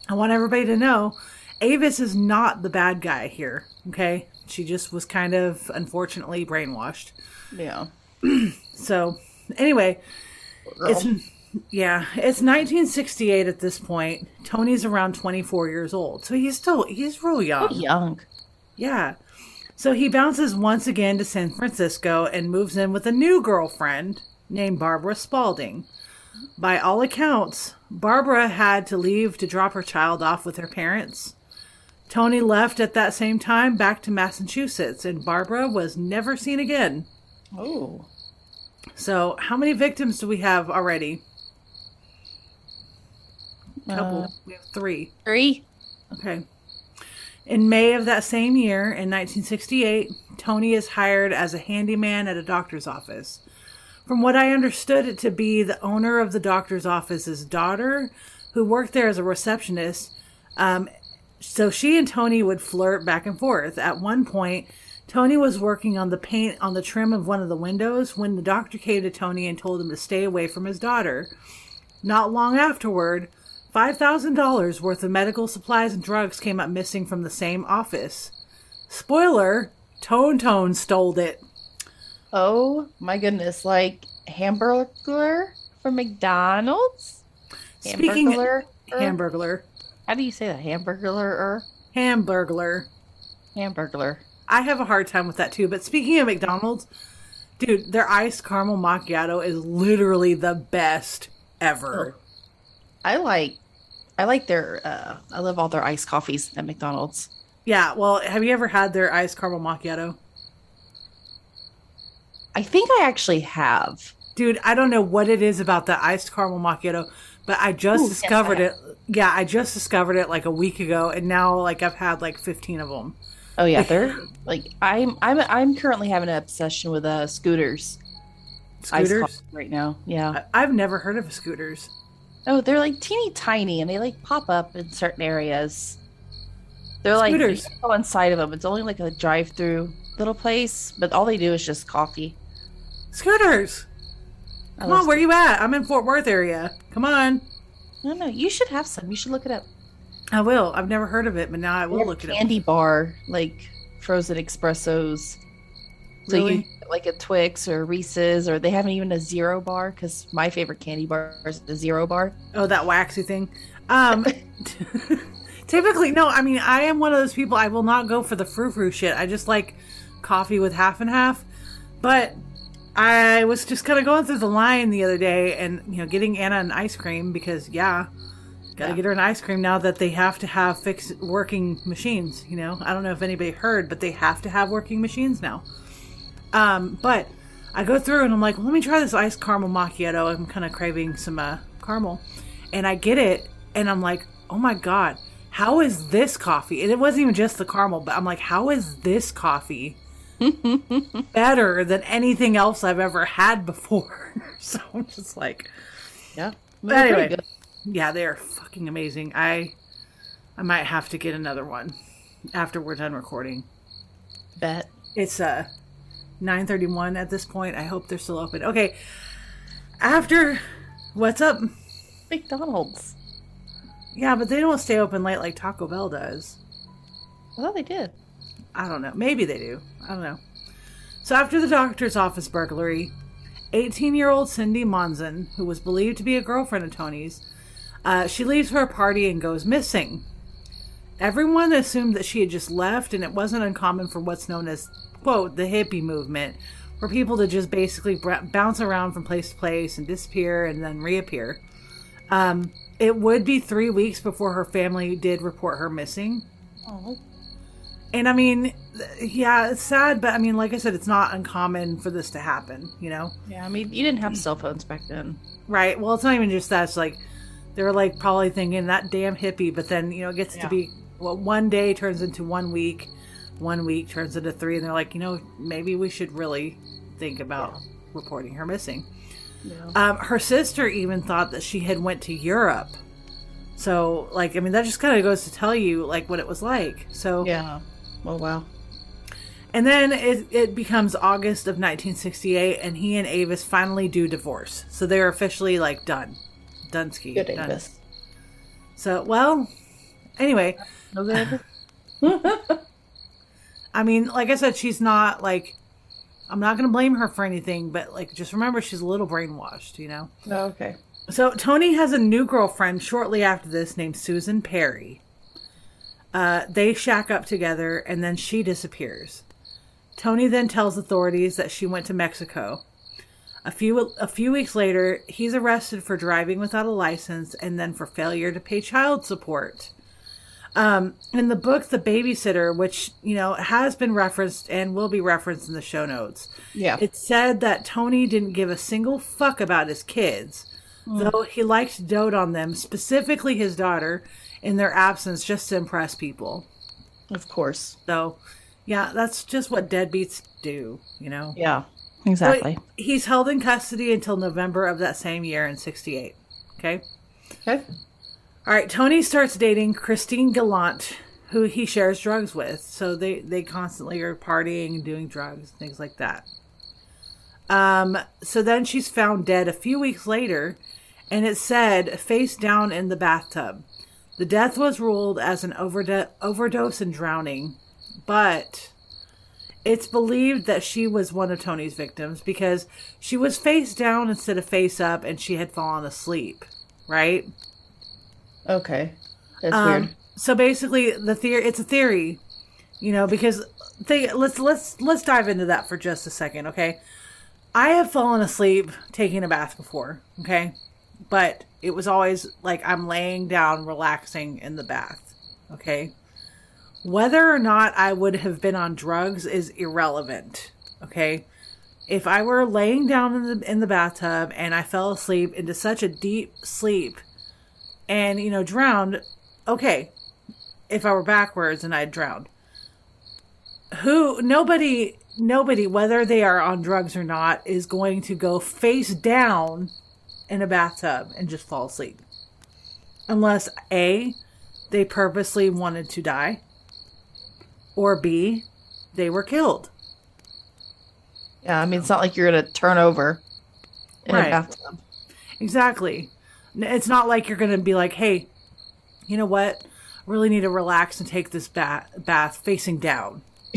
i want everybody to know avis is not the bad guy here okay she just was kind of unfortunately brainwashed Yeah. so anyway it's yeah it's 1968 at this point tony's around 24 years old so he's still he's real young Young. yeah. So he bounces once again to San Francisco and moves in with a new girlfriend named Barbara Spalding. By all accounts, Barbara had to leave to drop her child off with her parents. Tony left at that same time back to Massachusetts, and Barbara was never seen again. Oh. So, how many victims do we have already? Couple. Uh, we have three. Three. Okay. In May of that same year, in 1968, Tony is hired as a handyman at a doctor's office. From what I understood it to be the owner of the doctor's office's daughter, who worked there as a receptionist. Um, so she and Tony would flirt back and forth. At one point, Tony was working on the paint on the trim of one of the windows when the doctor came to Tony and told him to stay away from his daughter. Not long afterward, $5,000 worth of medical supplies and drugs came up missing from the same office. Spoiler Tone Tone stole it. Oh my goodness. Like hamburger from McDonald's? Speaking Hamburglar? Hamburglar. How do you say that? Hamburglar? Hamburglar. Hamburglar. I have a hard time with that too. But speaking of McDonald's, dude, their iced caramel macchiato is literally the best ever. I like I like their uh I love all their iced coffees at McDonald's. Yeah, well, have you ever had their iced caramel macchiato? I think I actually have. Dude, I don't know what it is about the iced caramel macchiato, but I just Ooh, yes, discovered I it. Yeah, I just discovered it like a week ago, and now like I've had like 15 of them. Oh yeah, they're like I'm I'm I'm currently having an obsession with uh scooters. Scooters? right now. Yeah. I- I've never heard of scooters. Oh, they're like teeny tiny and they like pop up in certain areas. They're like Scooters. can go inside of them. It's only like a drive-through little place, but all they do is just coffee. Scooters! Come on, where you at? I'm in Fort Worth area. Come on. I don't know. You should have some. You should look it up. I will. I've never heard of it, but now I will look it up. candy bar, like frozen espressos. So Really? you like a Twix or Reese's, or they haven't even a zero bar because my favorite candy bar is the zero bar. Oh, that waxy thing. Um, Typically, no. I mean, I am one of those people. I will not go for the frou frou shit. I just like coffee with half and half. But I was just kind of going through the line the other day, and you know, getting Anna an ice cream because yeah, gotta Yeah. get her an ice cream now that they have to have fixed working machines. You know, I don't know if anybody heard, but they have to have working machines now. Um, but I go through and I'm like, well, let me try this iced caramel macchiato. I'm kind of craving some uh, caramel, and I get it, and I'm like, oh my god, how is this coffee? And it wasn't even just the caramel, but I'm like, how is this coffee better than anything else I've ever had before? so I'm just like, Yeah. But anyway, yeah, they're fucking amazing. I I might have to get another one after we're done recording. Bet. It's uh 9:31 at this point. I hope they're still open. Okay. After what's up? McDonald's. Yeah, but they don't stay open late like Taco Bell does. I thought they did. I don't know. Maybe they do. I don't know. So after the doctor's office burglary, 18-year-old Cindy Monzon, who was believed to be a girlfriend of Tony's, uh, she leaves a party and goes missing. Everyone assumed that she had just left, and it wasn't uncommon for what's known as quote the hippie movement, for people to just basically br- bounce around from place to place and disappear and then reappear. Um, it would be three weeks before her family did report her missing. Oh. And I mean, yeah, it's sad, but I mean, like I said, it's not uncommon for this to happen, you know? Yeah, I mean, you didn't have cell phones back then. Right. Well, it's not even just that. It's like they were like probably thinking that damn hippie, but then, you know, it gets to be, well, one day turns into one week, one week turns into three, and they're like, you know, maybe we should really think about reporting her missing. Yeah. Um, her sister even thought that she had went to Europe. So, like, I mean, that just kind of goes to tell you, like, what it was like. So, Yeah. Oh wow. And then it, it becomes August of 1968, and he and Avis finally do divorce. So they're officially like done. Dunsky. Good done. Avis. So, well, anyway, No good. I mean, like I said, she's not like, I'm not going to blame her for anything, but like, just remember she's a little brainwashed, you know? oh, okay. So Tony has a new girlfriend shortly after this named Susan Perry. Uh, they shack up together and then she disappears. Tony then tells authorities that she went to Mexico. A few a few weeks later, he's arrested for driving without a license and then for failure to pay child support. Um, in the book, The Babysitter, which you know has been referenced and will be referenced in the show notes, Yeah. it said that Tony didn't give a single fuck about his kids, though he liked to dote on them, specifically his daughter, in their absence just to impress people. of course. So, yeah, that's just what deadbeats do, you know? Yeah. Exactly. he's held in custody until November of that same year in 68. Okay? Okay. All right, Tony starts dating Christine Gallant, who he shares drugs with. So they they constantly are partying and doing drugs, things like that. Um, so then she's found dead a few weeks later, and it said face down in the bathtub. The death was ruled as an overdose and drowning, but it's believed that she was one of Tony's victims because she was face down instead of face up, and she had fallen asleep. Right? Okay. That's Um, weird. So basically, the theory it's a theory, you know, because they let's let's let's dive into that for just a second, okay? I have fallen asleep taking a bath before, okay, but it was always like I'm laying down, relaxing in the bath, okay. Whether or not I would have been on drugs is irrelevant, okay. If I were laying down in the in the bathtub and I fell asleep into such a deep sleep and you know drowned okay if i were backwards and i'd drowned who nobody nobody whether they are on drugs or not is going to go face down in a bathtub and just fall asleep unless a they purposely wanted to die or b they were killed Yeah. I mean, it's not like you're gonna turn over in Right. a bathtub. Exactly. It's not like you're going to be like, hey, you know what? I really need to relax and take this bath, bath facing down.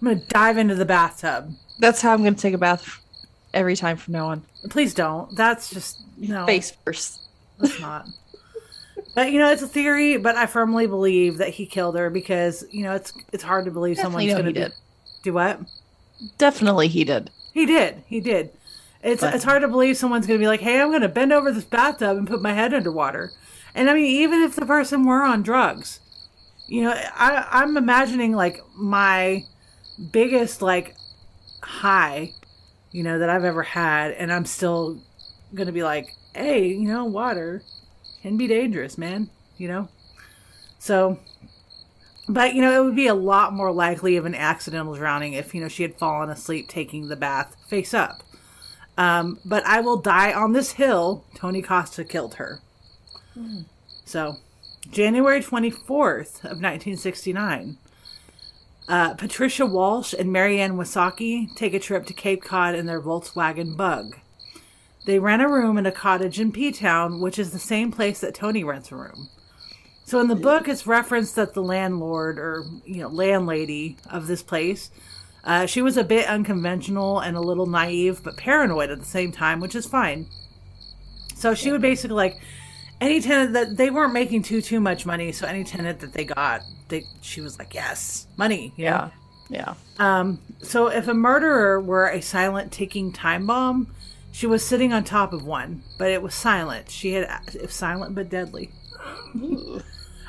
I'm going to dive into the bathtub. That's how I'm gonna take a bath every time from now on. Please don't. That's just, no. Face first. Let's not. But you know, it's a theory, but I firmly believe that he killed her because you know it's it's hard to believe Definitely someone's going to did. do what Definitely he did. he did he did. It's But- it's hard to believe someone's going to be like, hey, I'm going to bend over this bathtub and put my head underwater. And I mean, even if the person were on drugs, you know, I I'm imagining like my biggest like high, you know, that I've ever had, and I'm still going to be like, hey, you know, water can be dangerous, man. You know, so. But you know, it would be a lot more likely of an accidental drowning if you know she had fallen asleep taking the bath face up. Um, but I will die on this hill. Tony Costa killed her. So, January 24th of 1969, uh, Patricia Walsh and Mary Ann Wysocki take a trip to Cape Cod in their Volkswagen Bug. They rent a room in a cottage in P Town, which is the same place that Tony rents a room. So in the book, it's referenced that the landlord or you know landlady of this place, uh, she was a bit unconventional and a little naive, but paranoid at the same time, which is fine. So she would basically like any tenant that they weren't making too too much money. So any tenant that they got, they she was like yes, money. Yeah. Yeah. So if a murderer were a silent ticking time bomb, she was sitting on top of one, but it was silent. She had if silent but deadly.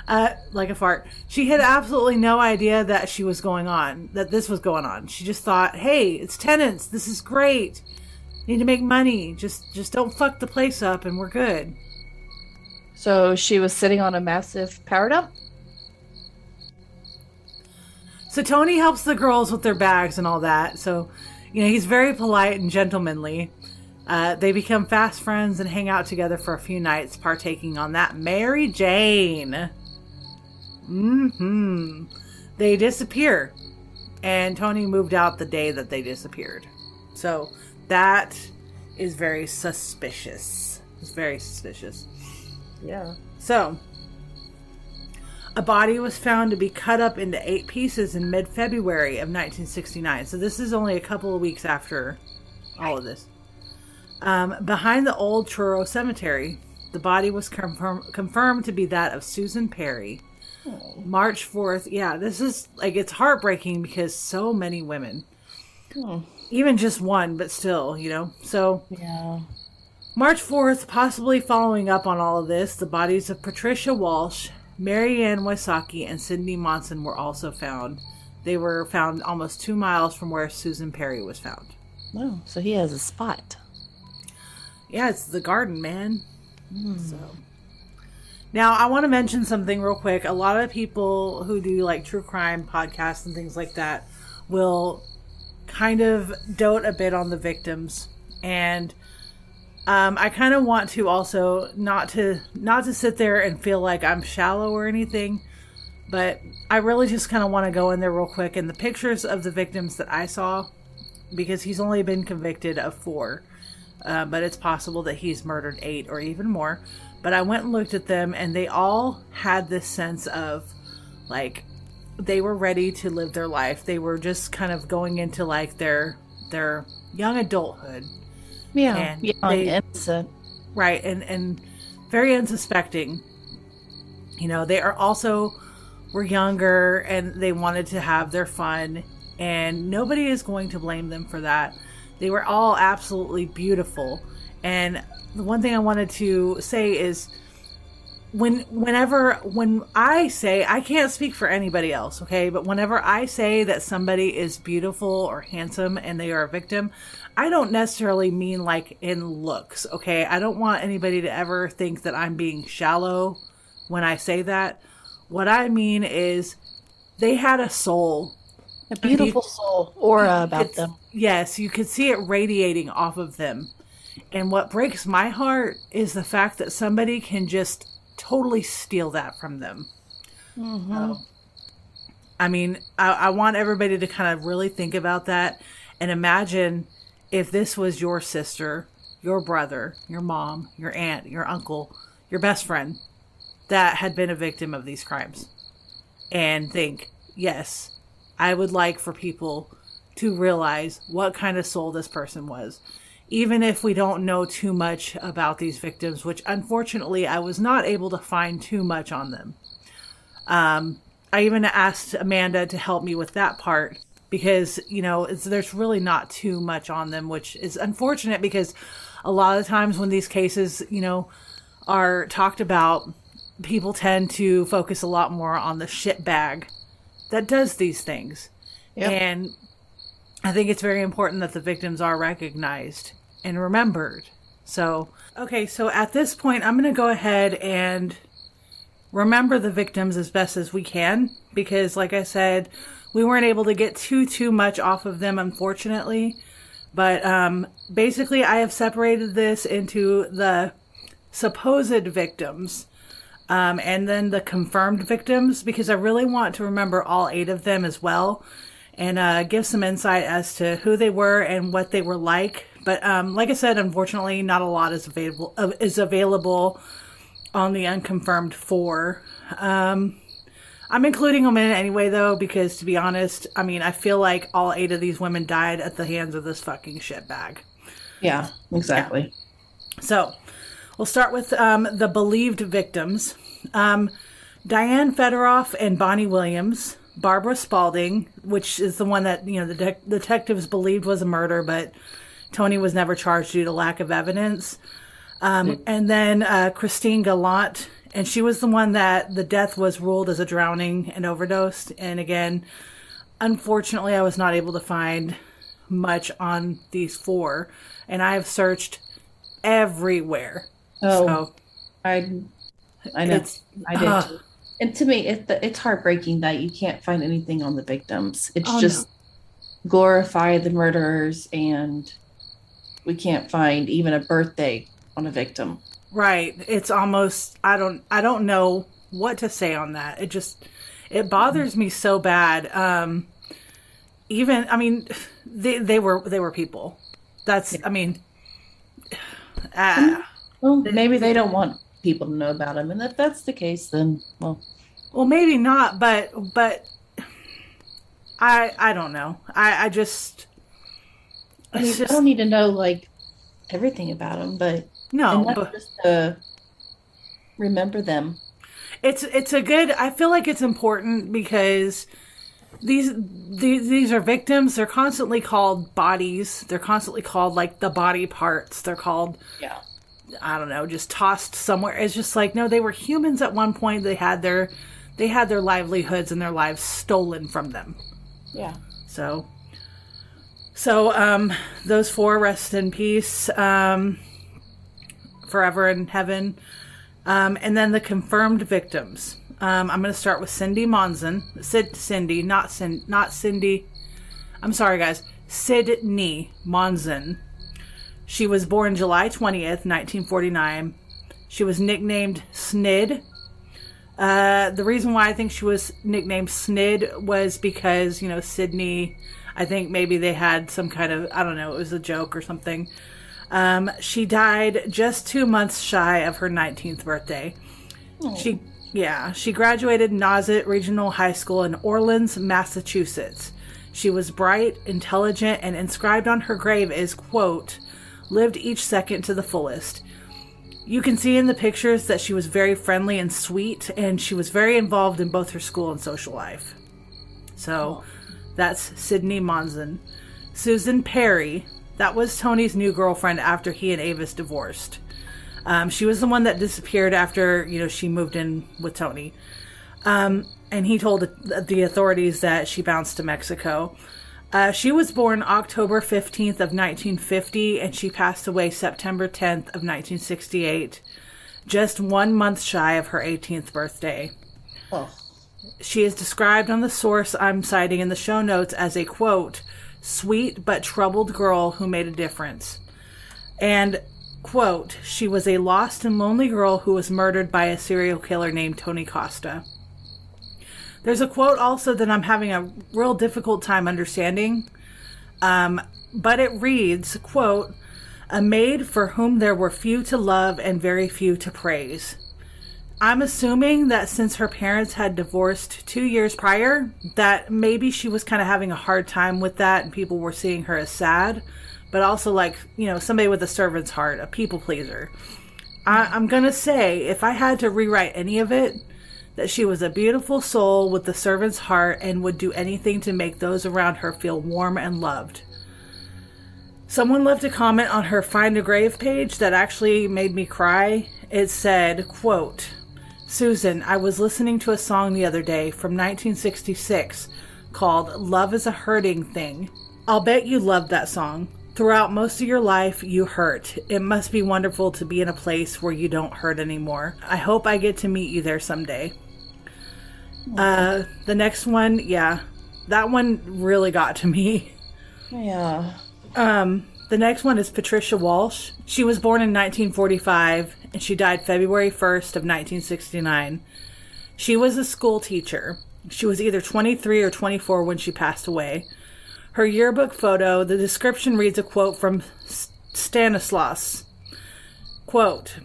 Uh, like a fart. She had absolutely no idea that she was going on, that this was going on. She just thought, "Hey, it's tenants. This is great. Need to make money. Just, just don't fuck the place up, and we're good." So she was sitting on a massive power dump. So Tony helps the girls with their bags and all that. So, you know, he's very polite and gentlemanly. Uh, they become fast friends and hang out together for a few nights, partaking on that Mary Jane. Mm hmm. They disappear, and Tony moved out the day that they disappeared. So that is very suspicious. It's very suspicious. Yeah. So, a body was found to be cut up into eight pieces in mid February of 1969. So, this is only a couple of weeks after all of this. Um, behind the old Truro Cemetery, the body was confirm- confirmed to be that of Susan Perry. March 4th. Yeah, this is like it's heartbreaking because so many women, even just one, but still, you know. So, Yeah. March 4th, possibly following up on all of this, the bodies of Patricia Walsh, Mary Ann Wysocki, and Cindy Monzon were also found. They were found almost two miles from where Susan Perry was found. Oh, so he has a spot. Yeah, it's the garden, man. Hmm. So. Now, I want to mention something real quick. A lot of people who do like true crime podcasts and things like that will kind of dote a bit on the victims and um, I kind of want to also not to not to sit there and feel like I'm shallow or anything, but I really just kind of want to go in there real quick and the pictures of the victims that I saw, because he's only been convicted of four, uh, but it's possible that he's murdered eight or even more. But I went and looked at them, and they all had this sense of like they were ready to live their life. They were just kind of going into like their their young adulthood Yeah. And Young, they- innocent. right and and very unsuspecting you know they are also were younger and they wanted to have their fun and nobody is going to blame them for that they were all absolutely beautiful and the one thing i wanted to say is when whenever when i say i can't speak for anybody else okay but whenever i say that somebody is beautiful or handsome and they are a victim i don't necessarily mean like in looks okay i don't want anybody to ever think that i'm being shallow when i say that what i mean is they had a soul A beautiful soul aura about them. Yes, you could see it radiating off of them. And what breaks my heart is the fact that somebody can just totally steal that from them. Oh. I mean, I, I want everybody to kind of really think about that and imagine if this was your sister, your brother, your mom, your aunt, your uncle, your best friend that had been a victim of these crimes. And think, yes, I would like for people to realize what kind of soul this person was. even if we don't know too much about these victims, which unfortunately I was not able to find too much on them. Um, I even asked Amanda to help me with that part because, you know, it's, there's really not too much on them, which is unfortunate because a lot of times when these cases, you know, are talked about, people tend to focus a lot more on the shit bag that does these things. Yep. And I think it's very important that the victims are recognized and remembered. So, okay, so at this point, I'm going to go ahead and remember the victims as best as we can because, like I said, we weren't able to get too too much off of them, unfortunately. But um, basically, I have separated this into the supposed victims um, and then the confirmed victims because I really want to remember all eight of them as well and uh, give some insight as to who they were and what they were like. But um, like I said, unfortunately, not a lot is available uh, is available on the unconfirmed four. Um, I'm including them in it anyway, though, because to be honest, I mean, I feel like all eight of these women died at the hands of this fucking shitbag. Yeah, exactly. So, we'll start with um, the believed victims um, Diane Fedoroff and Bonnie Williams, Barbara Spalding, which is the one that, you know, the de- detectives believed was a murder, but Tony was never charged due to lack of evidence. Um, and then uh, Christine Gallant, and she was the one that the death was ruled as a drowning and overdosed. And again, unfortunately, I was not able to find much on these four, and I have searched everywhere. Oh, So I, I know, it's- I did. too. And to me, it, it's heartbreaking that you can't find anything on the victims. It's Oh, no. just glorify the murderers, and we can't find even a birthday on a victim. Right. It's almost I don't I don't know what to say on that. It just it bothers me so bad. Um even I mean they they were they were people. That's I mean ah, Well, maybe they don't want people to know about them, and if that's the case, then well, well maybe not, but but I I don't know. I I just I mean, it's I just don't need to know like everything about them, but no, but just to remember them. it's it's a good i feel like it's important because these these these are victims. They're constantly called bodies. They're constantly called like the body parts. They're called Yeah. i don't know just tossed somewhere. It's just like no they were humans at one point. They had their they had their livelihoods and their lives stolen from them. Yeah. so so um those four rest in peace. Um forever in heaven. Um and then the confirmed victims. Um i'm going to start with cindy monzon. Sid cindy not Cin- not cindy. I'm sorry guys. Sydney monzon. She was born july 20th 1949 she was nicknamed snid. Uh, the reason why I think she was nicknamed Snid was because, you know, Sydney, I think maybe they had some kind of, I don't know, it was a joke or something. Um, she died just two months shy of her 19th birthday. She, yeah, she graduated Nauset Regional High School in Orleans, Massachusetts. She was bright, intelligent, and inscribed on her grave is, quote, lived each second to the fullest. You can see in the pictures that she was very friendly and sweet, and she was very involved in both her school and social life. So that's Sydney Monzon. Susan Perry, that was Tony's new girlfriend after he and Avis divorced. Um, she was the one that disappeared after, you know, she moved in with Tony. Um, and he told the, authorities that she bounced to Mexico. Uh, she was born October 15th of 1950 and she passed away September 10th of 1968, just one month shy of her 18th birthday. Oh. She is described on the source I'm citing in the show notes as a quote, sweet but troubled girl who made a difference. And quote, she was a lost and lonely girl who was murdered by a serial killer named Tony Costa. There's a quote also that I'm having a real difficult time understanding. Um, but it reads, quote, a maid for whom there were few to love and very few to praise. I'm assuming that since her parents had divorced two years prior, that maybe she was kind of having a hard time with that and people were seeing her as sad. but also like you know somebody with a servant's heart, a people pleaser. I, I'm gonna say if I had to rewrite any of it, that she was a beautiful soul with the servant's heart and would do anything to make those around her feel warm and loved. Someone left a comment on her Find a Grave page that actually made me cry. It said, quote, Susan, I was listening to a song the other day from 1966 called Love is a Hurting Thing. I'll bet you loved that song. Throughout most of your life, you hurt. It must be wonderful to be in a place where you don't hurt anymore. I hope I get to meet you there someday. Uh, the next one, yeah, that one really got to me. Yeah. Um, the next one is Patricia Walsh. She was born in 1945 and she died February 1st of 1969. She was a school teacher. She was either 23 or 24 when she passed away. Her yearbook photo, the description reads a quote from Stanislaus. Quote,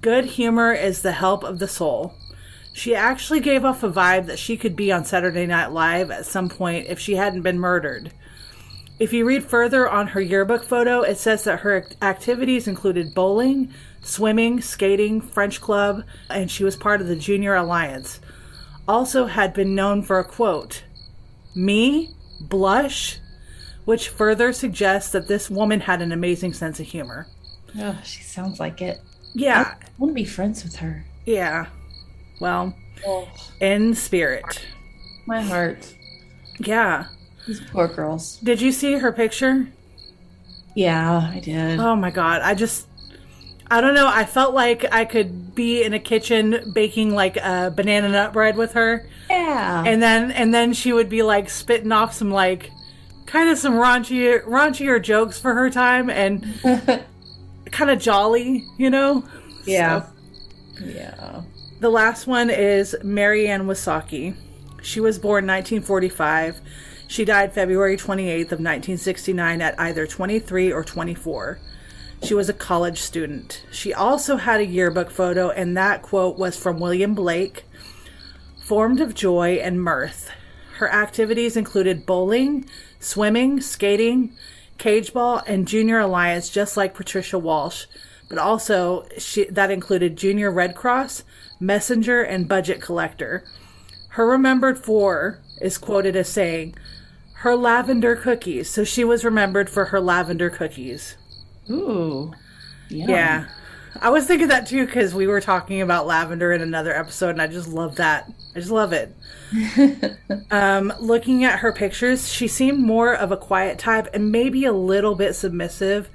Good humor is the help of the soul. She actually gave off a vibe that she could be on Saturday Night Live at some point if she hadn't been murdered. If you read further on her yearbook photo, it says that her activities included bowling, swimming, skating, French club, and she was part of the Junior Alliance. Also, had been known for a quote, Me? Blush? Which further suggests that this woman had an amazing sense of humor. Oh, she sounds like it. Yeah, I want to be friends with her. yeah. Well, Oh, in spirit. my heart. Yeah. These poor girls. Did you see her picture? Yeah, I did. Oh my god, I just I don't know, I felt like I could be in a kitchen baking like a banana nut bread with her yeah. and then and then she would be like spitting off some like kind of some raunchy raunchier jokes for her time and kind of jolly, you know? yeah. Yeah. The last one is Mary Ann Wysocki. She was born 1945. She died February 28th of 1969 at either 23 or 24. She was a college student. She also had a yearbook photo, and that quote was from William Blake formed of joy and mirth. Her activities included bowling, swimming, skating, cage ball, and junior alliance, just like Patricia Walsh. But also, she, that included junior Red Cross, messenger, and budget collector. Her remembered for is quoted as saying, her lavender cookies. So she was remembered for her lavender cookies. Ooh. Yum. Yeah. I was thinking that too because we were talking about lavender in another episode, and I just love that. I just love it. um, looking at her pictures, she seemed more of a quiet type and maybe a little bit submissive.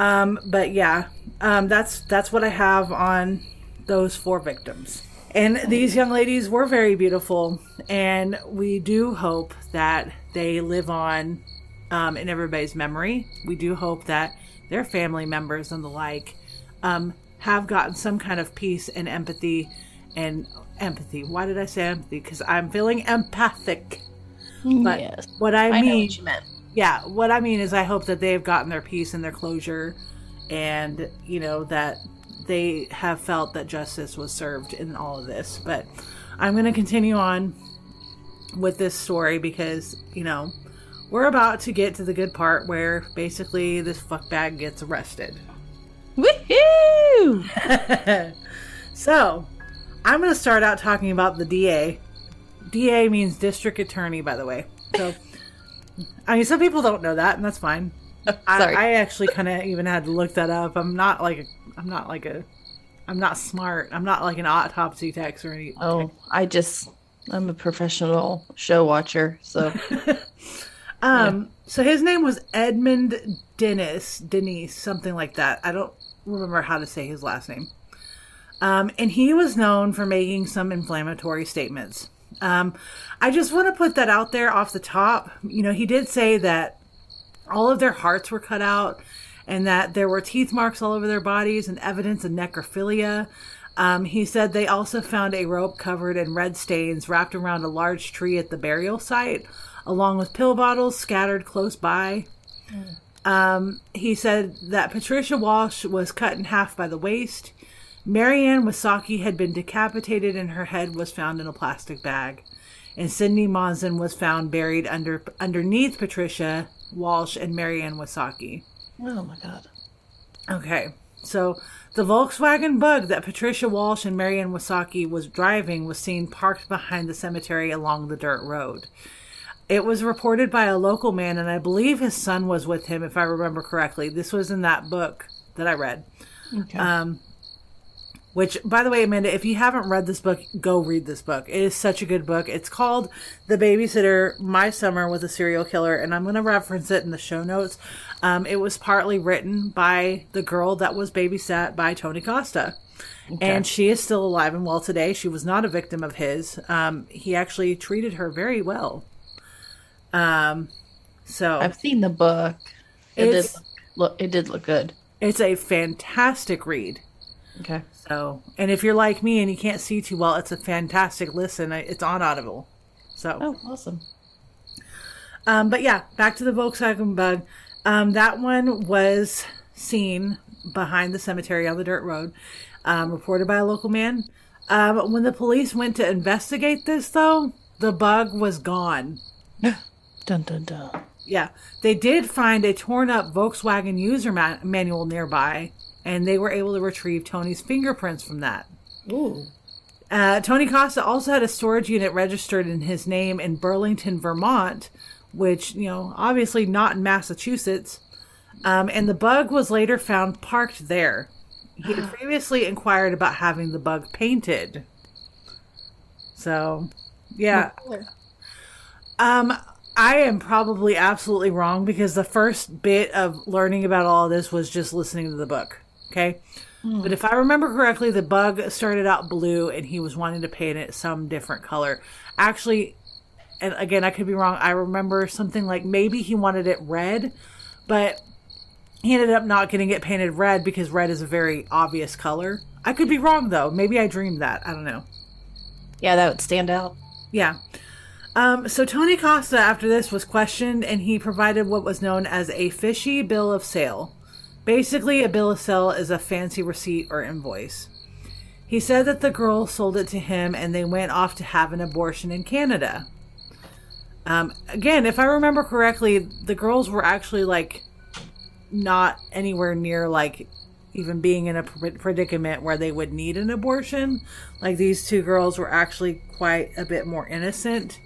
Um, but yeah, um, that's that's what I have on those four victims. And these young ladies were very beautiful, and we do hope that they live on um, in everybody's memory. We do hope that their family members and the like um, have gotten some kind of peace and empathy and empathy. Why did I say empathy? Because I'm feeling empathic. But yes. what I, I know mean, what you meant. yeah, what I mean is I hope that they've gotten their peace and their closure, and you know that they have felt that justice was served in all of this. But I'm going to continue on with this story because you know we're about to get to the good part where basically this fuckbag gets arrested. Woohoo! So, I'm going to start out talking about the DA. DA means district attorney, by the way. So, I mean, some people don't know that, and that's fine. I, Sorry. I actually kind of even had to look that up. I'm not like a, I'm not like a, I'm not smart. I'm not like an autopsy text or any. oh, I just, I'm a professional show watcher, so Um, so his name was Edmund Dennis, Denise, something like that. I don't remember how to say his last name. Um, and he was known for making some inflammatory statements. Um, I just want to put that out there off the top. You know, he did say that all of their hearts were cut out and that there were teeth marks all over their bodies and evidence of necrophilia. Um, he said they also found a rope covered in red stains wrapped around a large tree at the burial site, along with pill bottles scattered close by. Um, he said that Patricia Walsh was cut in half by the waist. Mary Ann Wysocki had been decapitated and her head was found in a plastic bag. And Cindy Monzon was found buried under underneath Patricia Walsh and Mary Ann Wysocki. Oh my god. Okay, so the Volkswagen Bug that Patricia Walsh and Mary Ann Wysocki was driving was seen parked behind the cemetery along the dirt road. It was reported by a local man, and I believe his son was with him, if I remember correctly. This was in that book that I read. Okay. Um, which, by the way, Amanda, if you haven't read this book, go read this book. It is such a good book. It's called The Babysitter My Summer with a Serial Killer, and I'm going to reference it in the show notes. Um, it was partly written by the girl that was babysat by Tony Costa. And she is still alive and well today. She was not a victim of his. Um, he actually treated her very well. Um, so I've seen the book. It did look, it did look good. it's a fantastic read. Okay. So, and if you're like me and you can't see too well, it's a fantastic listen. It's on Audible. So, Oh, awesome. um, but yeah, back to the Volkswagen Bug. Um, that one was seen behind the cemetery on the dirt road, um, reported by a local man. Um, when the police went to investigate this, though, the bug was gone. Dun dun dun. Yeah, they did find a torn up Volkswagen user ma- manual nearby, and they were able to retrieve Tony's fingerprints from that. Ooh. Uh, Tony Costa also had a storage unit registered in his name in Burlington, Vermont, which, you know, obviously not in Massachusetts. Um, and the bug was later found parked there. He had previously inquired about having the bug painted. So, yeah. Um, I am probably absolutely wrong because the first bit of learning about all this was just listening to the book. Okay. But if I remember correctly, the bug started out blue and he was wanting to paint it some different color. Actually, and again, I could be wrong. I remember something like maybe he wanted it red, but he ended up not getting it painted red because red is a very obvious color. I could be wrong though. Maybe I dreamed that. I don't know. Yeah, that would stand out. Yeah. Um, so Tony Costa, after this, was questioned and he provided what was known as a fishy bill of sale. Basically, a bill of sale is a fancy receipt or invoice. He said that the girl sold it to him and they went off to have an abortion in Canada. Um, again, if I remember correctly, the girls were actually like not anywhere near like even being in a predicament where they would need an abortion. Like these two girls were actually quite a bit more innocent.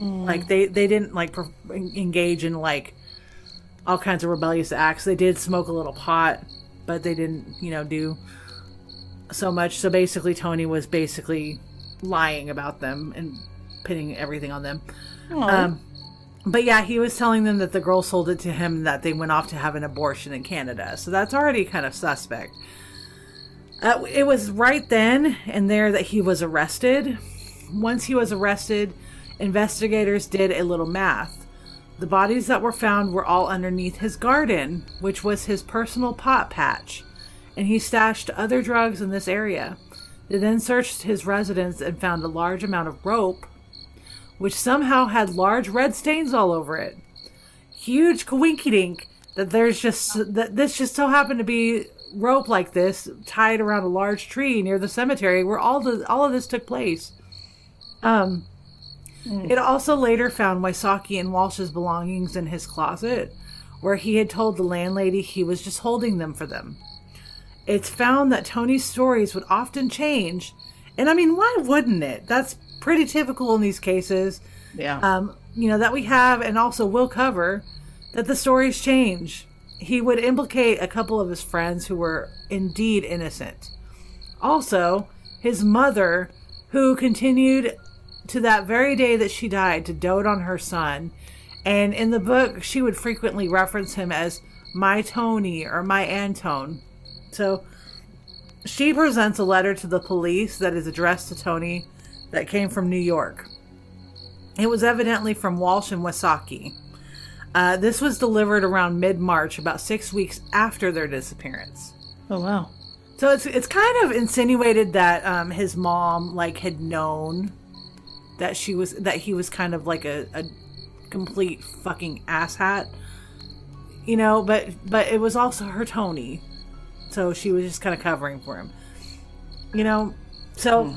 Like they they didn't like engage in like all kinds of rebellious acts. They did smoke a little pot, but they didn't, you know, do so much. So basically Tony was basically lying about them and pinning everything on them. Um, but yeah, he was telling them that the girl sold it to him and that they went off to have an abortion in Canada. So that's already kind of suspect. Uh, it was right then and there that he was arrested. Once he was arrested, investigators did a little math. The bodies that were found were all underneath his garden, which was his personal pot patch, and he stashed other drugs in this area. They then searched his residence and found a large amount of rope, which somehow had large red stains all over it. Huge coinkydink that there's just that this just so happened to be rope like this tied around a large tree near the cemetery where all the all of this took place. Um, it also later found Wysocki and Walsh's belongings in his closet, where he had told the landlady he was just holding them for them. It's found that Tony's stories would often change, and I mean, why wouldn't it? That's pretty typical in these cases. Yeah. Um, you know that we have, and also will cover that the stories change. He would implicate a couple of his friends who were indeed innocent. Also, his mother, who continued to that very day that she died to dote on her son. And in the book, she would frequently reference him as my Tony or my Antone. So she presents a letter to the police that is addressed to Tony that came from New York. It was evidently from Walsh and Wysocki. Uh, this was delivered around mid March, about six weeks after their disappearance. oh wow. So it's it's kind of insinuated that um, his mom like had known that she was that he was kind of like a, a complete fucking asshat, you know. But but it was also her Tony, so she was just kind of covering for him, you know. So uh,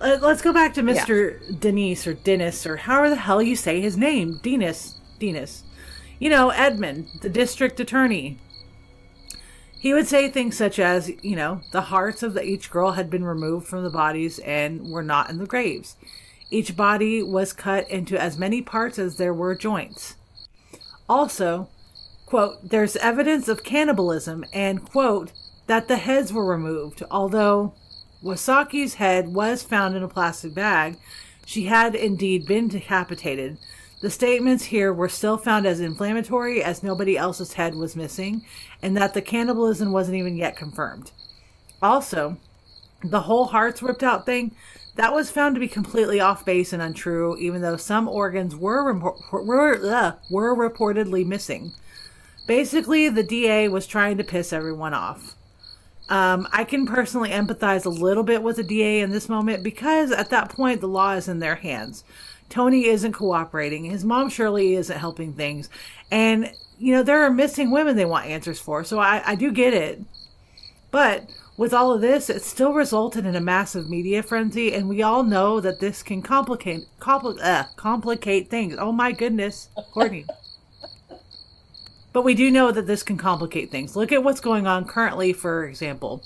let's go back to Mister Denise or Dennis or however the hell you say his name, Dennis. Dennis. you know, Edmund, the district attorney, he would say things such as, you know, the hearts of the, each girl had been removed from the bodies and were not in the graves. Each body was cut into as many parts as there were joints. Also, quote, there's evidence of cannibalism and, quote, that the heads were removed. Although Wysocki's head was found in a plastic bag, she had indeed been decapitated. The statements here were still found as inflammatory as nobody else's head was missing, and that the cannibalism wasn't even yet confirmed. Also, the whole hearts ripped out thing, that was found to be completely off base and untrue, even though some organs were, were, were reportedly missing. Basically, the DA was trying to piss everyone off. Um, I can personally empathize a little bit with the DA in this moment because at that point the law is in their hands. Tony isn't cooperating. His mom Shirley isn't helping things. And, you know, there are missing women they want answers for. So I, I do get it. But with all of this, it still resulted in a massive media frenzy. And we all know that this can complicate, compli- uh, complicate things. Oh my goodness, Courtney. But we do know that this can complicate things. Look at what's going on currently, for example,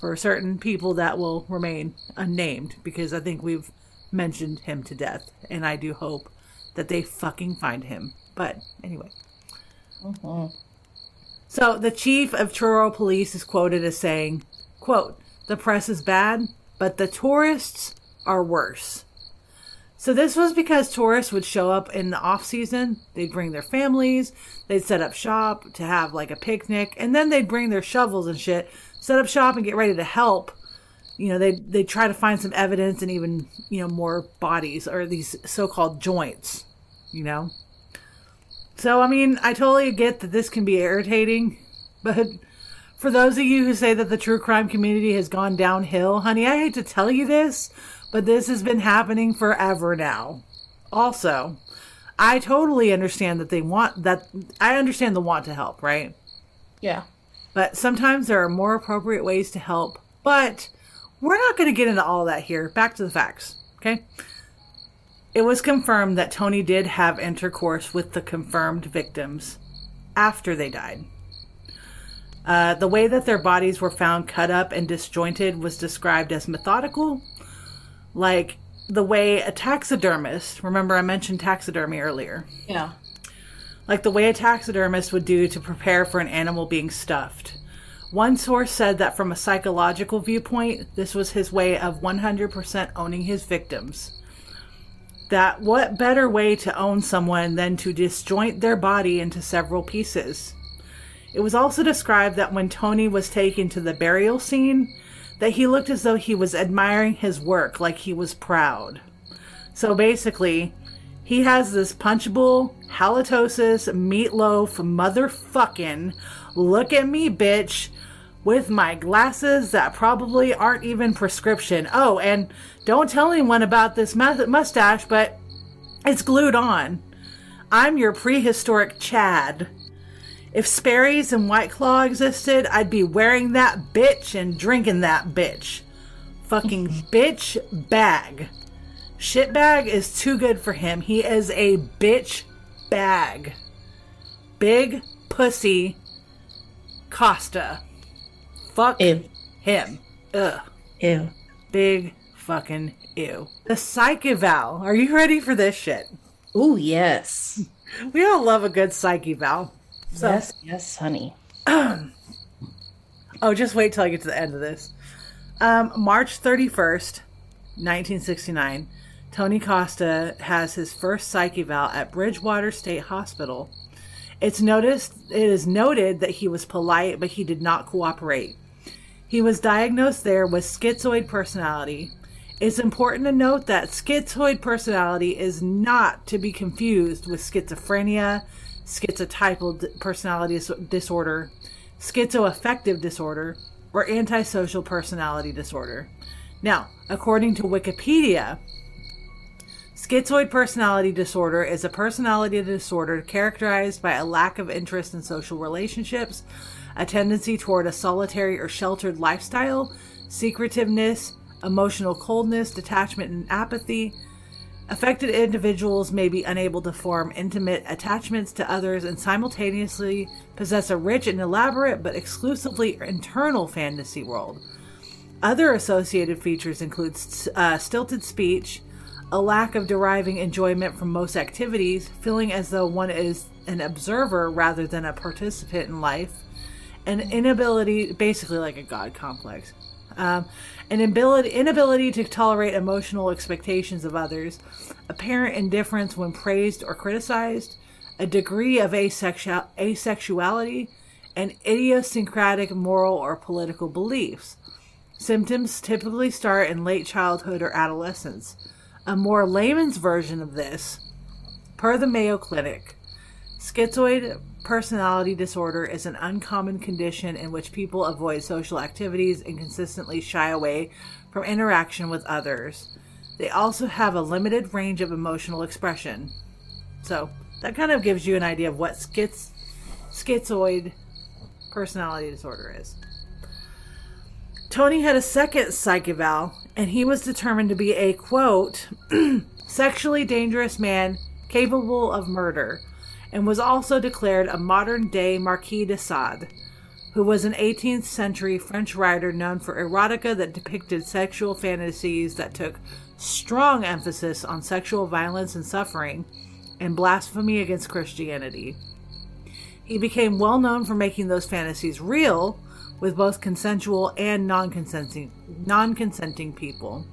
for certain people that will remain unnamed, because I think we've mentioned him to death, and I do hope that they fucking find him. But anyway. So the chief of Truro police is quoted as saying, quote, the press is bad, but the tourists are worse. So this was because tourists would show up in the off season. They'd bring their families, they'd set up shop to have like a picnic, and then they'd bring their shovels and shit, set up shop and get ready to help. You know they they try to find some evidence and even you know more bodies or these so-called joints you know? So i mean i totally get that this can be irritating but for those of you who say that the true crime community has gone downhill honey i hate to tell you this but this has been happening forever now also i totally understand that they want that i understand the want to help right Yeah. but sometimes there are more appropriate ways to help. But we're not going to get into all that here. Back to the facts, okay? It was confirmed that Tony did have intercourse with the confirmed victims after they died. Uh, the way that their bodies were found cut up and disjointed was described as methodical, like the way a taxidermist, remember I mentioned taxidermy earlier, Yeah. like the way a taxidermist would do to prepare for an animal being stuffed. One source said that from a psychological viewpoint, this was his way of 100% owning his victims. That what better way to own someone than to disjoint their body into several pieces? It was also described that when Tony was taken to the burial scene, that he looked as though he was admiring his work, like he was proud. So basically, he has this punchable halitosis meatloaf motherfucking look at me bitch with my glasses that probably aren't even prescription. Oh, and don't tell anyone about this mustache, but it's glued on. I'm your prehistoric Chad. If Sperry's and White Claw existed, I'd be wearing that bitch and drinking that bitch. Fucking bitch bag. Shitbag is too good for him. He is a bitch bag. Big pussy Costa. Fuck Ew. him. Ugh. Ew. Big fucking ew. The psych eval. Are you ready for this shit? Ooh, yes. We all love a good psych eval. So, yes, yes, honey. Oh, just wait till I get to the end of this. Um, March 31st, 1969, Tony Costa has his first psych eval at Bridgewater State Hospital. It's noticed it is noted that he was polite, but he did not cooperate. He was diagnosed there with schizoid personality. It's important to note that schizoid personality is not to be confused with schizophrenia, schizotypal personality disorder, schizoaffective disorder, or antisocial personality disorder. Now, according to Wikipedia, schizoid personality disorder is a personality disorder characterized by a lack of interest in social relationships, a tendency toward a solitary or sheltered lifestyle, secretiveness, emotional coldness, detachment, and apathy. Affected individuals may be unable to form intimate attachments to others and simultaneously possess a rich and elaborate but exclusively internal fantasy world. Other associated features include uh, stilted speech, a lack of deriving enjoyment from most activities, feeling as though one is an observer rather than a participant in life, an inability, basically like a god complex, um, an inability, inability to tolerate emotional expectations of others, apparent indifference when praised or criticized, a degree of asexual, asexuality, and idiosyncratic moral or political beliefs. Symptoms typically start in late childhood or adolescence. A more layman's version of this, per the Mayo Clinic, schizoid personality disorder is an uncommon condition in which people avoid social activities and consistently shy away from interaction with others. They also have a limited range of emotional expression. So, that kind of gives you an idea of what schiz- schizoid personality disorder is. Tony had a second psych eval, and he was determined to be a quote, sexually dangerous man capable of murder, and was also declared a modern day Marquis de Sade, who was an 18th century French writer known for erotica that depicted sexual fantasies that took strong emphasis on sexual violence and suffering and blasphemy against Christianity. He became well known for making those fantasies real with both consensual and non-consenting non-consenting people.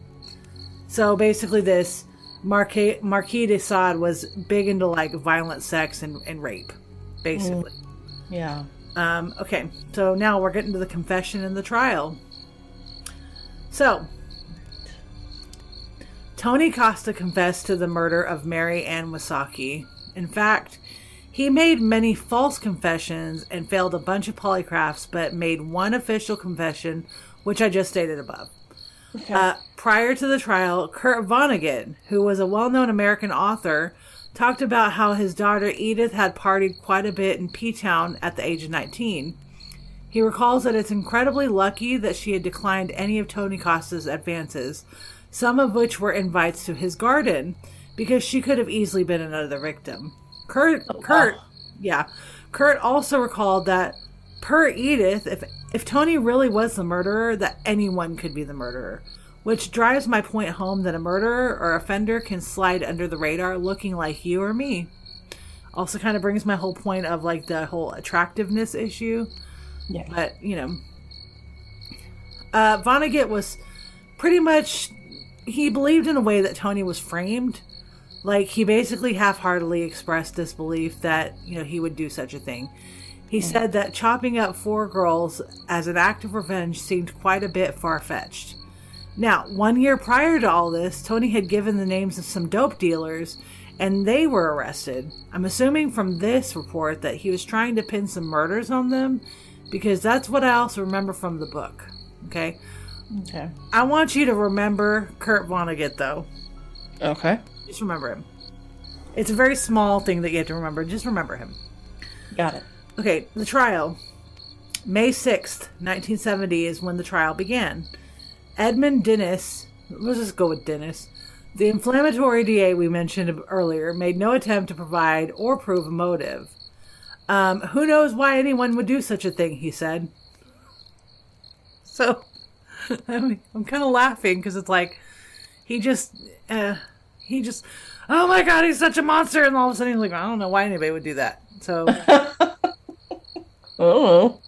So basically this Marquis, Marquis de Sade was big into like violent sex and, and rape, basically. Yeah. Um, okay, so now we're getting to the confession and the trial. So, Tony Costa confessed to the murder of Mary Ann Wysocki. In fact, he made many false confessions and failed a bunch of polygraphs, but made one official confession, which I just stated above. Okay. Uh, prior to the trial, Kurt Vonnegut, who was a well known American author, talked about how his daughter Edith had partied quite a bit in P Town at the age of 19. He recalls that it's incredibly lucky that she had declined any of Tony Costa's advances, some of which were invites to his garden, because she could have easily been another victim. Kurt, oh, Kurt, yeah, Kurt also recalled that per Edith, if if Tony really was the murderer, that anyone could be the murderer, which drives my point home that a murderer or offender can slide under the radar looking like you or me. Also, kind of brings my whole point of like the whole attractiveness issue. Yeah. But, you know, uh, Vonnegut was pretty much, he believed in a way that Tony was framed. Like, he basically half heartedly expressed disbelief that, you know, he would do such a thing. He said that chopping up four girls as an act of revenge seemed quite a bit far fetched. Now, one year prior to all this, Tony had given the names of some dope dealers and they were arrested. I'm assuming from this report that he was trying to pin some murders on them because that's what I also remember from the book. Okay? Okay. I want you to remember Kurt Vonnegut though. Okay. Just remember him. It's a very small thing that you have to remember. Just remember him. Got it. Okay, the trial. May 6th, 1970 is when the trial began. Edmund Dennis, let's just go with Dennis, the inflammatory DA we mentioned earlier, made no attempt to provide or prove a motive. Um, who knows why anyone would do such a thing, he said. So, I'm, I'm kind of laughing because it's like, he just, uh, he just, oh my god, he's such a monster, and all of a sudden he's like, I don't know why anybody would do that. So, Oh.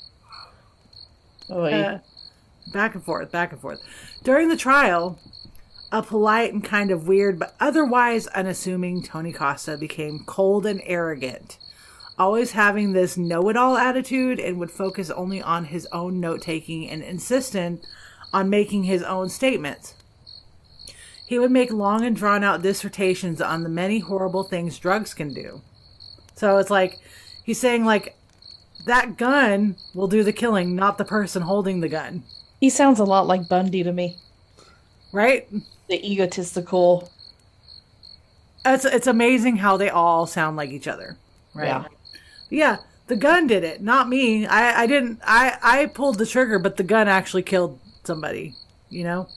Oh, Uh, back and forth, back and forth. During the trial, a polite and kind of weird but otherwise unassuming Tony Costa became cold and arrogant, always having this know it all attitude and would focus only on his own note taking and insistent on making his own statements. He would make long and drawn out dissertations on the many horrible things drugs can do. So it's like he's saying like that gun will do the killing, not the person holding the gun. He sounds a lot like Bundy to me. Right? The egotistical. It's it's amazing how they all sound like each other. Right? Yeah. Yeah, the gun did it, not me. I I didn't I I pulled the trigger, but the gun actually killed somebody, you know?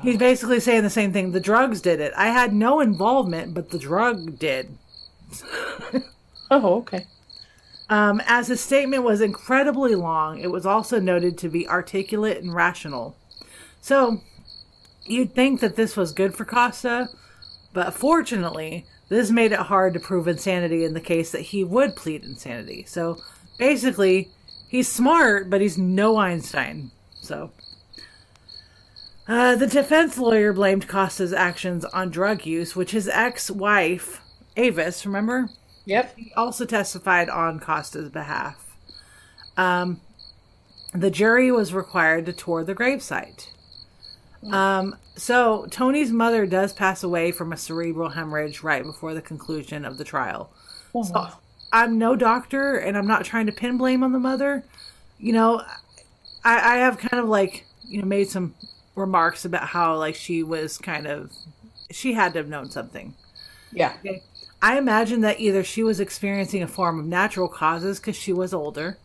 He's basically saying the same thing. The drugs did it. I had no involvement, but the drug did. Oh, okay. Um, as his statement was incredibly long, it was also noted to be articulate and rational. So, you'd think that this was good for Costa, but fortunately, this made it hard to prove insanity in the case that he would plead insanity. So, basically, he's smart, but he's no Einstein. So, uh, the defense lawyer blamed Costa's actions on drug use, which his ex wife, Avis, remember? Yep. He also testified on Costa's behalf. Um, the jury was required to tour the gravesite. Um, so Tony's mother does pass away from a cerebral hemorrhage right before the conclusion of the trial. So I'm no doctor, and I'm not trying to pin blame on the mother. You know, I, I have kind of like you know made some remarks about how like she was kind of she had to have known something. Yeah. Okay. I imagine that either she was experiencing a form of natural causes because she was older,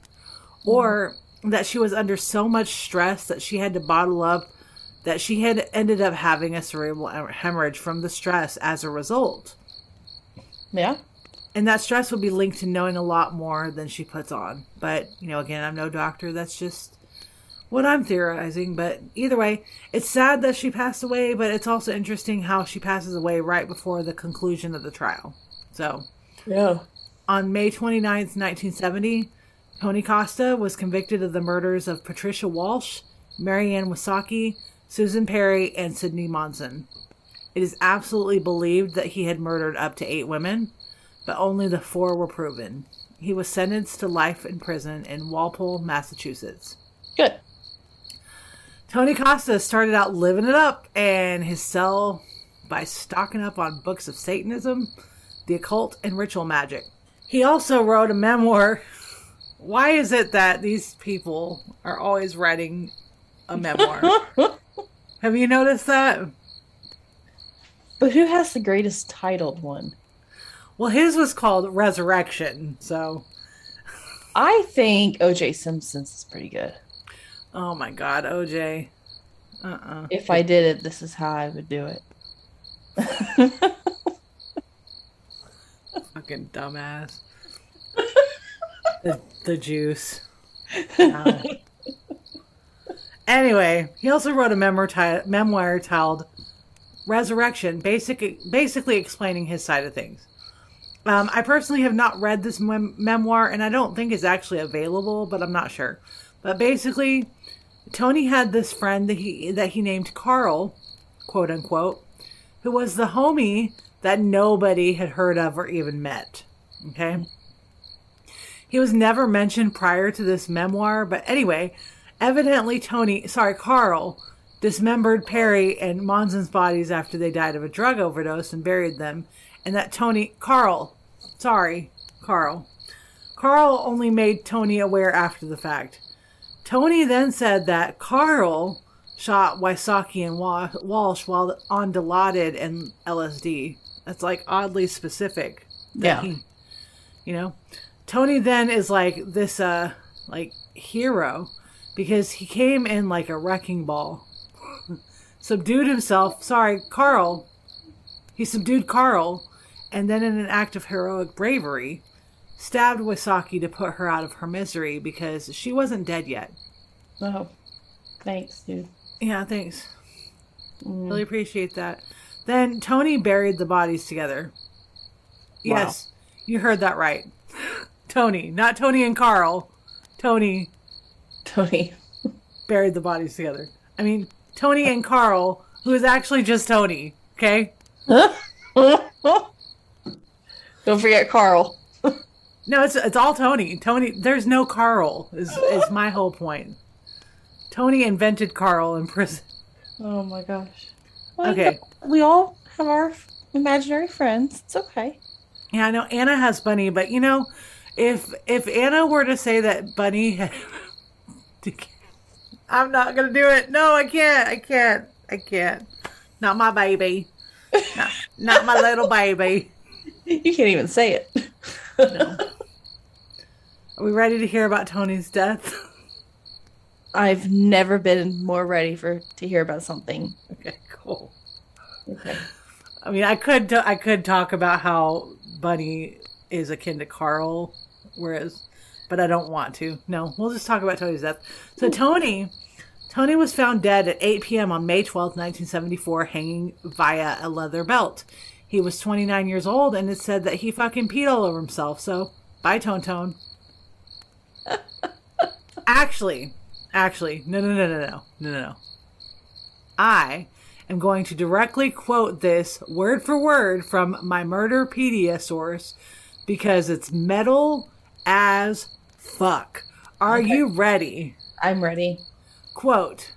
or that she was under so much stress that she had to bottle up, that she had ended up having a cerebral hemorrhage from the stress as a result. Yeah. And that stress would be linked to knowing a lot more than she puts on. But, you know, again, I'm no doctor. That's just what I'm theorizing. But either way, it's sad that she passed away, but it's also interesting how she passes away right before the conclusion of the trial. So, Yeah. on May 29th, 1970, Tony Costa was convicted of the murders of Patricia Walsh, Mary Ann Wysocki, Susan Perry, and Sydney Monzon. It is absolutely believed that he had murdered up to eight women, but only the four were proven. He was sentenced to life in prison in Walpole, Massachusetts. Good. Tony Costa started out living it up in his cell by stocking up on books of Satanism, the occult, and ritual magic. He also wrote a memoir. Why is it that these people are always writing a memoir? Have you noticed that? But who has the greatest titled one? Well, his was called Resurrection, so I think OJ Simpson's is pretty good. oh my god, OJ. Uh-uh. If I did it, this is how I would do it. Fucking dumbass. the, the juice. Wow. anyway, he also wrote a memoir, ti- memoir titled Resurrection, basic, basically explaining his side of things. Um, I personally have not read this mem- memoir, and I don't think it's actually available, but I'm not sure. But basically, Tony had this friend that he that he named Carl, quote unquote, who was the homie that nobody had heard of or even met. Okay. He was never mentioned prior to this memoir, but anyway, evidently Tony, sorry, Carl, dismembered Perry and Monzon's bodies after they died of a drug overdose and buried them, and that Tony, Carl, sorry, Carl, Carl only made Tony aware after the fact. Tony then said that Carl shot Wysocki and Walsh while on Dilaudid and LSD. That's like oddly specific. Yeah. he- you know, Tony then is like this, uh, like hero because he came in like a wrecking ball, subdued himself. Sorry, Carl. He subdued Carl, and then in an act of heroic bravery, stabbed Wysocki to put her out of her misery because she wasn't dead yet. Oh, thanks, dude. Yeah, thanks. Really appreciate that. Then Tony buried the bodies together. Yes, you heard that right. Tony, not Tony and Carl. Tony Tony. buried the bodies together. I mean, Tony and Carl, who is actually just Tony, okay? Don't forget Carl. No, it's it's all Tony. Tony, there's no Carl. Is is my whole point. Tony invented Carl in prison. Oh my gosh. Well, Okay. We all have our imaginary friends. It's okay. Yeah, I know Anna has Bunny, but you know, if if Anna were to say that Bunny had, I'm not gonna do it. No, I can't. I can't. I can't. Not my baby. Not, not my little baby. You can't even say it. Are we ready to hear about Tony's death? I've never been more ready for to hear about something. Okay, cool. Okay. I mean, I could t- I could talk about how Bunny is akin to Carl, whereas, but I don't want to. No, we'll just talk about Tony's death. So Tony, Tony was found dead at 8 p.m. on May 12th, 1974, hanging via a leather belt. He was 29 years old, and it said that he fucking peed all over himself. So, bye, Tone Tone. actually, Actually, no, no, no, no, no, no, no. I am going to directly quote this word for word from my Murderpedia source because it's metal as fuck. Are okay. you ready? I'm ready. Quote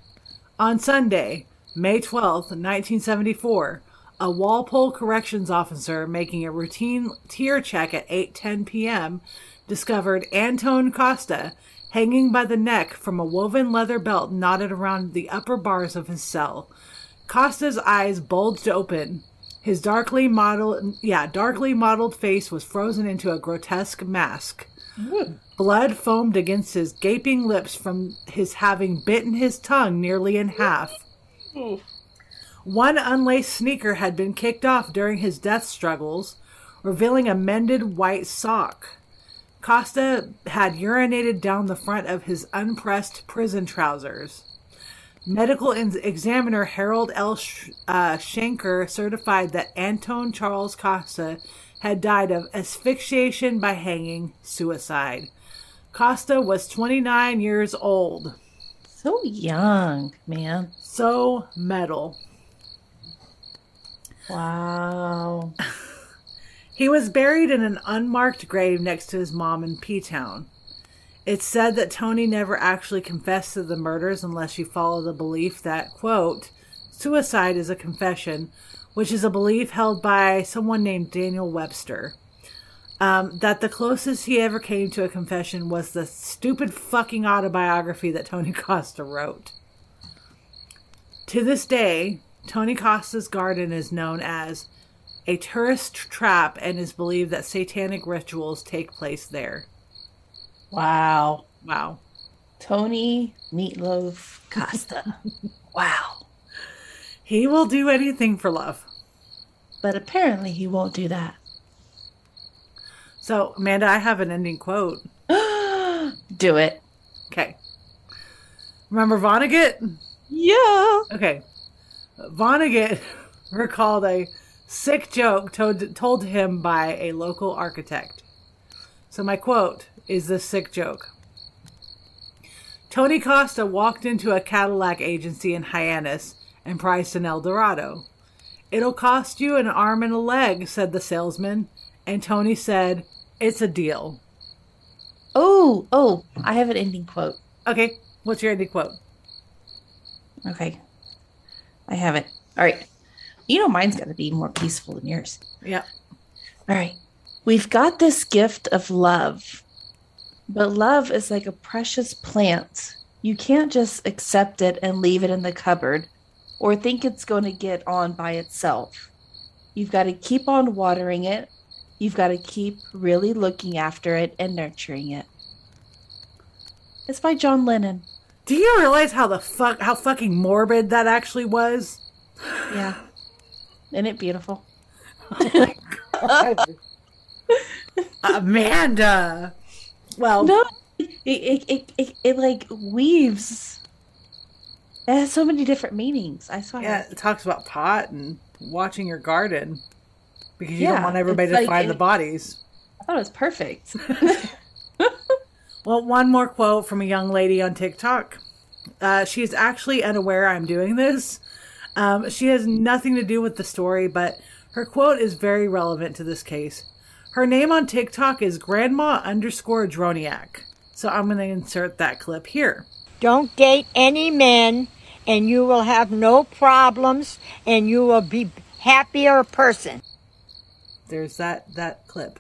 On Sunday, May 12th, 1974, a Walpole corrections officer making a routine tear check at 8:10 p.m. discovered Antone Costa, hanging by the neck from a woven leather belt knotted around the upper bars of his cell. Costa's eyes bulged open. His darkly modeled, yeah, darkly modeled face was frozen into a grotesque mask. Hmm. Blood foamed against his gaping lips from his having bitten his tongue nearly in half. One unlaced sneaker had been kicked off during his death struggles, revealing a mended white sock. Costa had urinated down the front of his unpressed prison trousers. Medical examiner Harold L. Sh- uh, Shanker certified that Antone Charles Costa had died of asphyxiation by hanging, suicide. Costa was 29 years old. So young, man. So metal. Wow. He was buried in an unmarked grave next to his mom in P Town. It's said that Tony never actually confessed to the murders unless you follow the belief that, quote, suicide is a confession, which is a belief held by someone named Daniel Webster. Um, that the closest he ever came to a confession was the stupid fucking autobiography that Tony Costa wrote. To this day, Tony Costa's garden is known as a tourist trap and is believed that satanic rituals take place there. Wow. Wow. Tony Meatloaf Costa. wow. He will do anything for love. But apparently he won't do that. So, Amanda, I have an ending quote. Do it. Okay. Remember Vonnegut? Yeah. Okay. Vonnegut recalled a sick joke told, told to him by a local architect. So, my quote is this sick joke Tony Costa walked into a Cadillac agency in Hyannis and priced an Eldorado. It'll cost you an arm and a leg, said the salesman. And Tony said, It's a deal. Oh, oh, I have an ending quote. Okay, what's your ending quote? Okay. I have it. All right. You know mine's got to be more peaceful than yours. Yeah. All right. We've got this gift of love. But love is like a precious plant. You can't just accept it and leave it in the cupboard or think it's going to get on by itself. You've got to keep on watering it. You've got to keep really looking after it and nurturing it. It's by John Lennon. Do you realize how the fuck how fucking morbid that actually was? Yeah. Isn't it beautiful? Amanda. Well, No, it, it, it, it, it like weaves. It has so many different meanings. I saw yeah, it. talks about pot and watching your garden because you don't want everybody to find the bodies. I thought it was perfect. Well, one more quote from a young lady on TikTok. Uh, she is actually unaware I'm doing this. Um, she has nothing to do with the story, but her quote is very relevant to this case. Her name on TikTok is Grandma underscore Droniak. So I'm going to insert that clip here. Don't date any men, and you will have no problems, and you will be happier person. There's that that clip.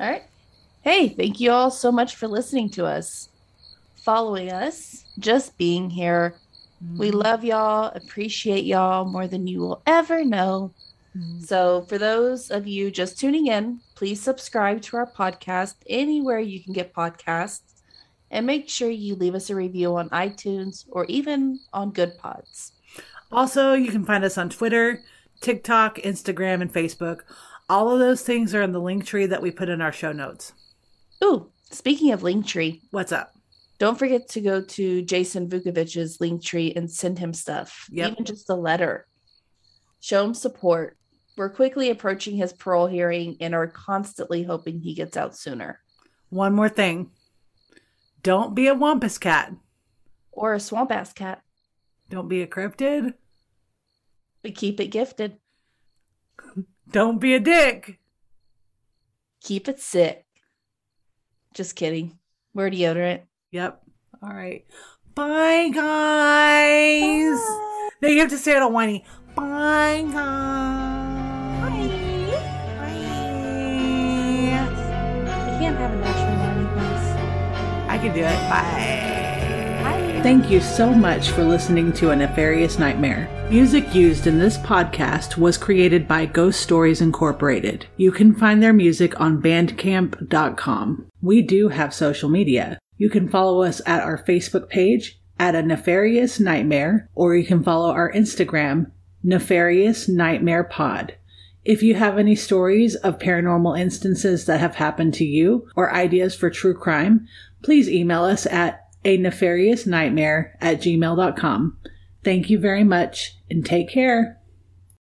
all right. Hey, thank you all so much for listening to us, following us, just being here. We mm-hmm. love y'all, appreciate y'all more than you will ever know. Mm-hmm. So, for those of you just tuning in, please subscribe to our podcast anywhere you can get podcasts. And make sure you leave us a review on iTunes or even on Good Pods. Also, you can find us on Twitter, TikTok, Instagram, and Facebook. All of those things are in the link tree that we put in our show notes. Ooh, speaking of link tree, What's up? Don't forget to go to Jason Vukovich's Linktree and send him stuff, Yep. even just a letter. Show him support. We're quickly approaching his parole hearing and are constantly hoping he gets out sooner. One more thing. Don't be a wampus cat. Or a swamp ass cat. Don't be a cryptid. But keep it gifted. Don't be a dick. Keep it sick. Just kidding. We're deodorant. Yep. All right. Bye, guys. Now you have to say it all whiny. Bye, guys. Bye. I can't have a natural morning voice. I can do it. Bye. Thank you so much for listening to A Nefarious Nightmare. Music used in this podcast was created by Ghost Stories Incorporated. You can find their music on bandcamp.com. We do have social media. You can follow us at our Facebook page at A Nefarious Nightmare, or you can follow our Instagram, Nefarious Nightmare Pod. If you have any stories of paranormal instances that have happened to you or ideas for true crime, please email us at a nefarious nightmare at gmail.com. Thank you very much and take care.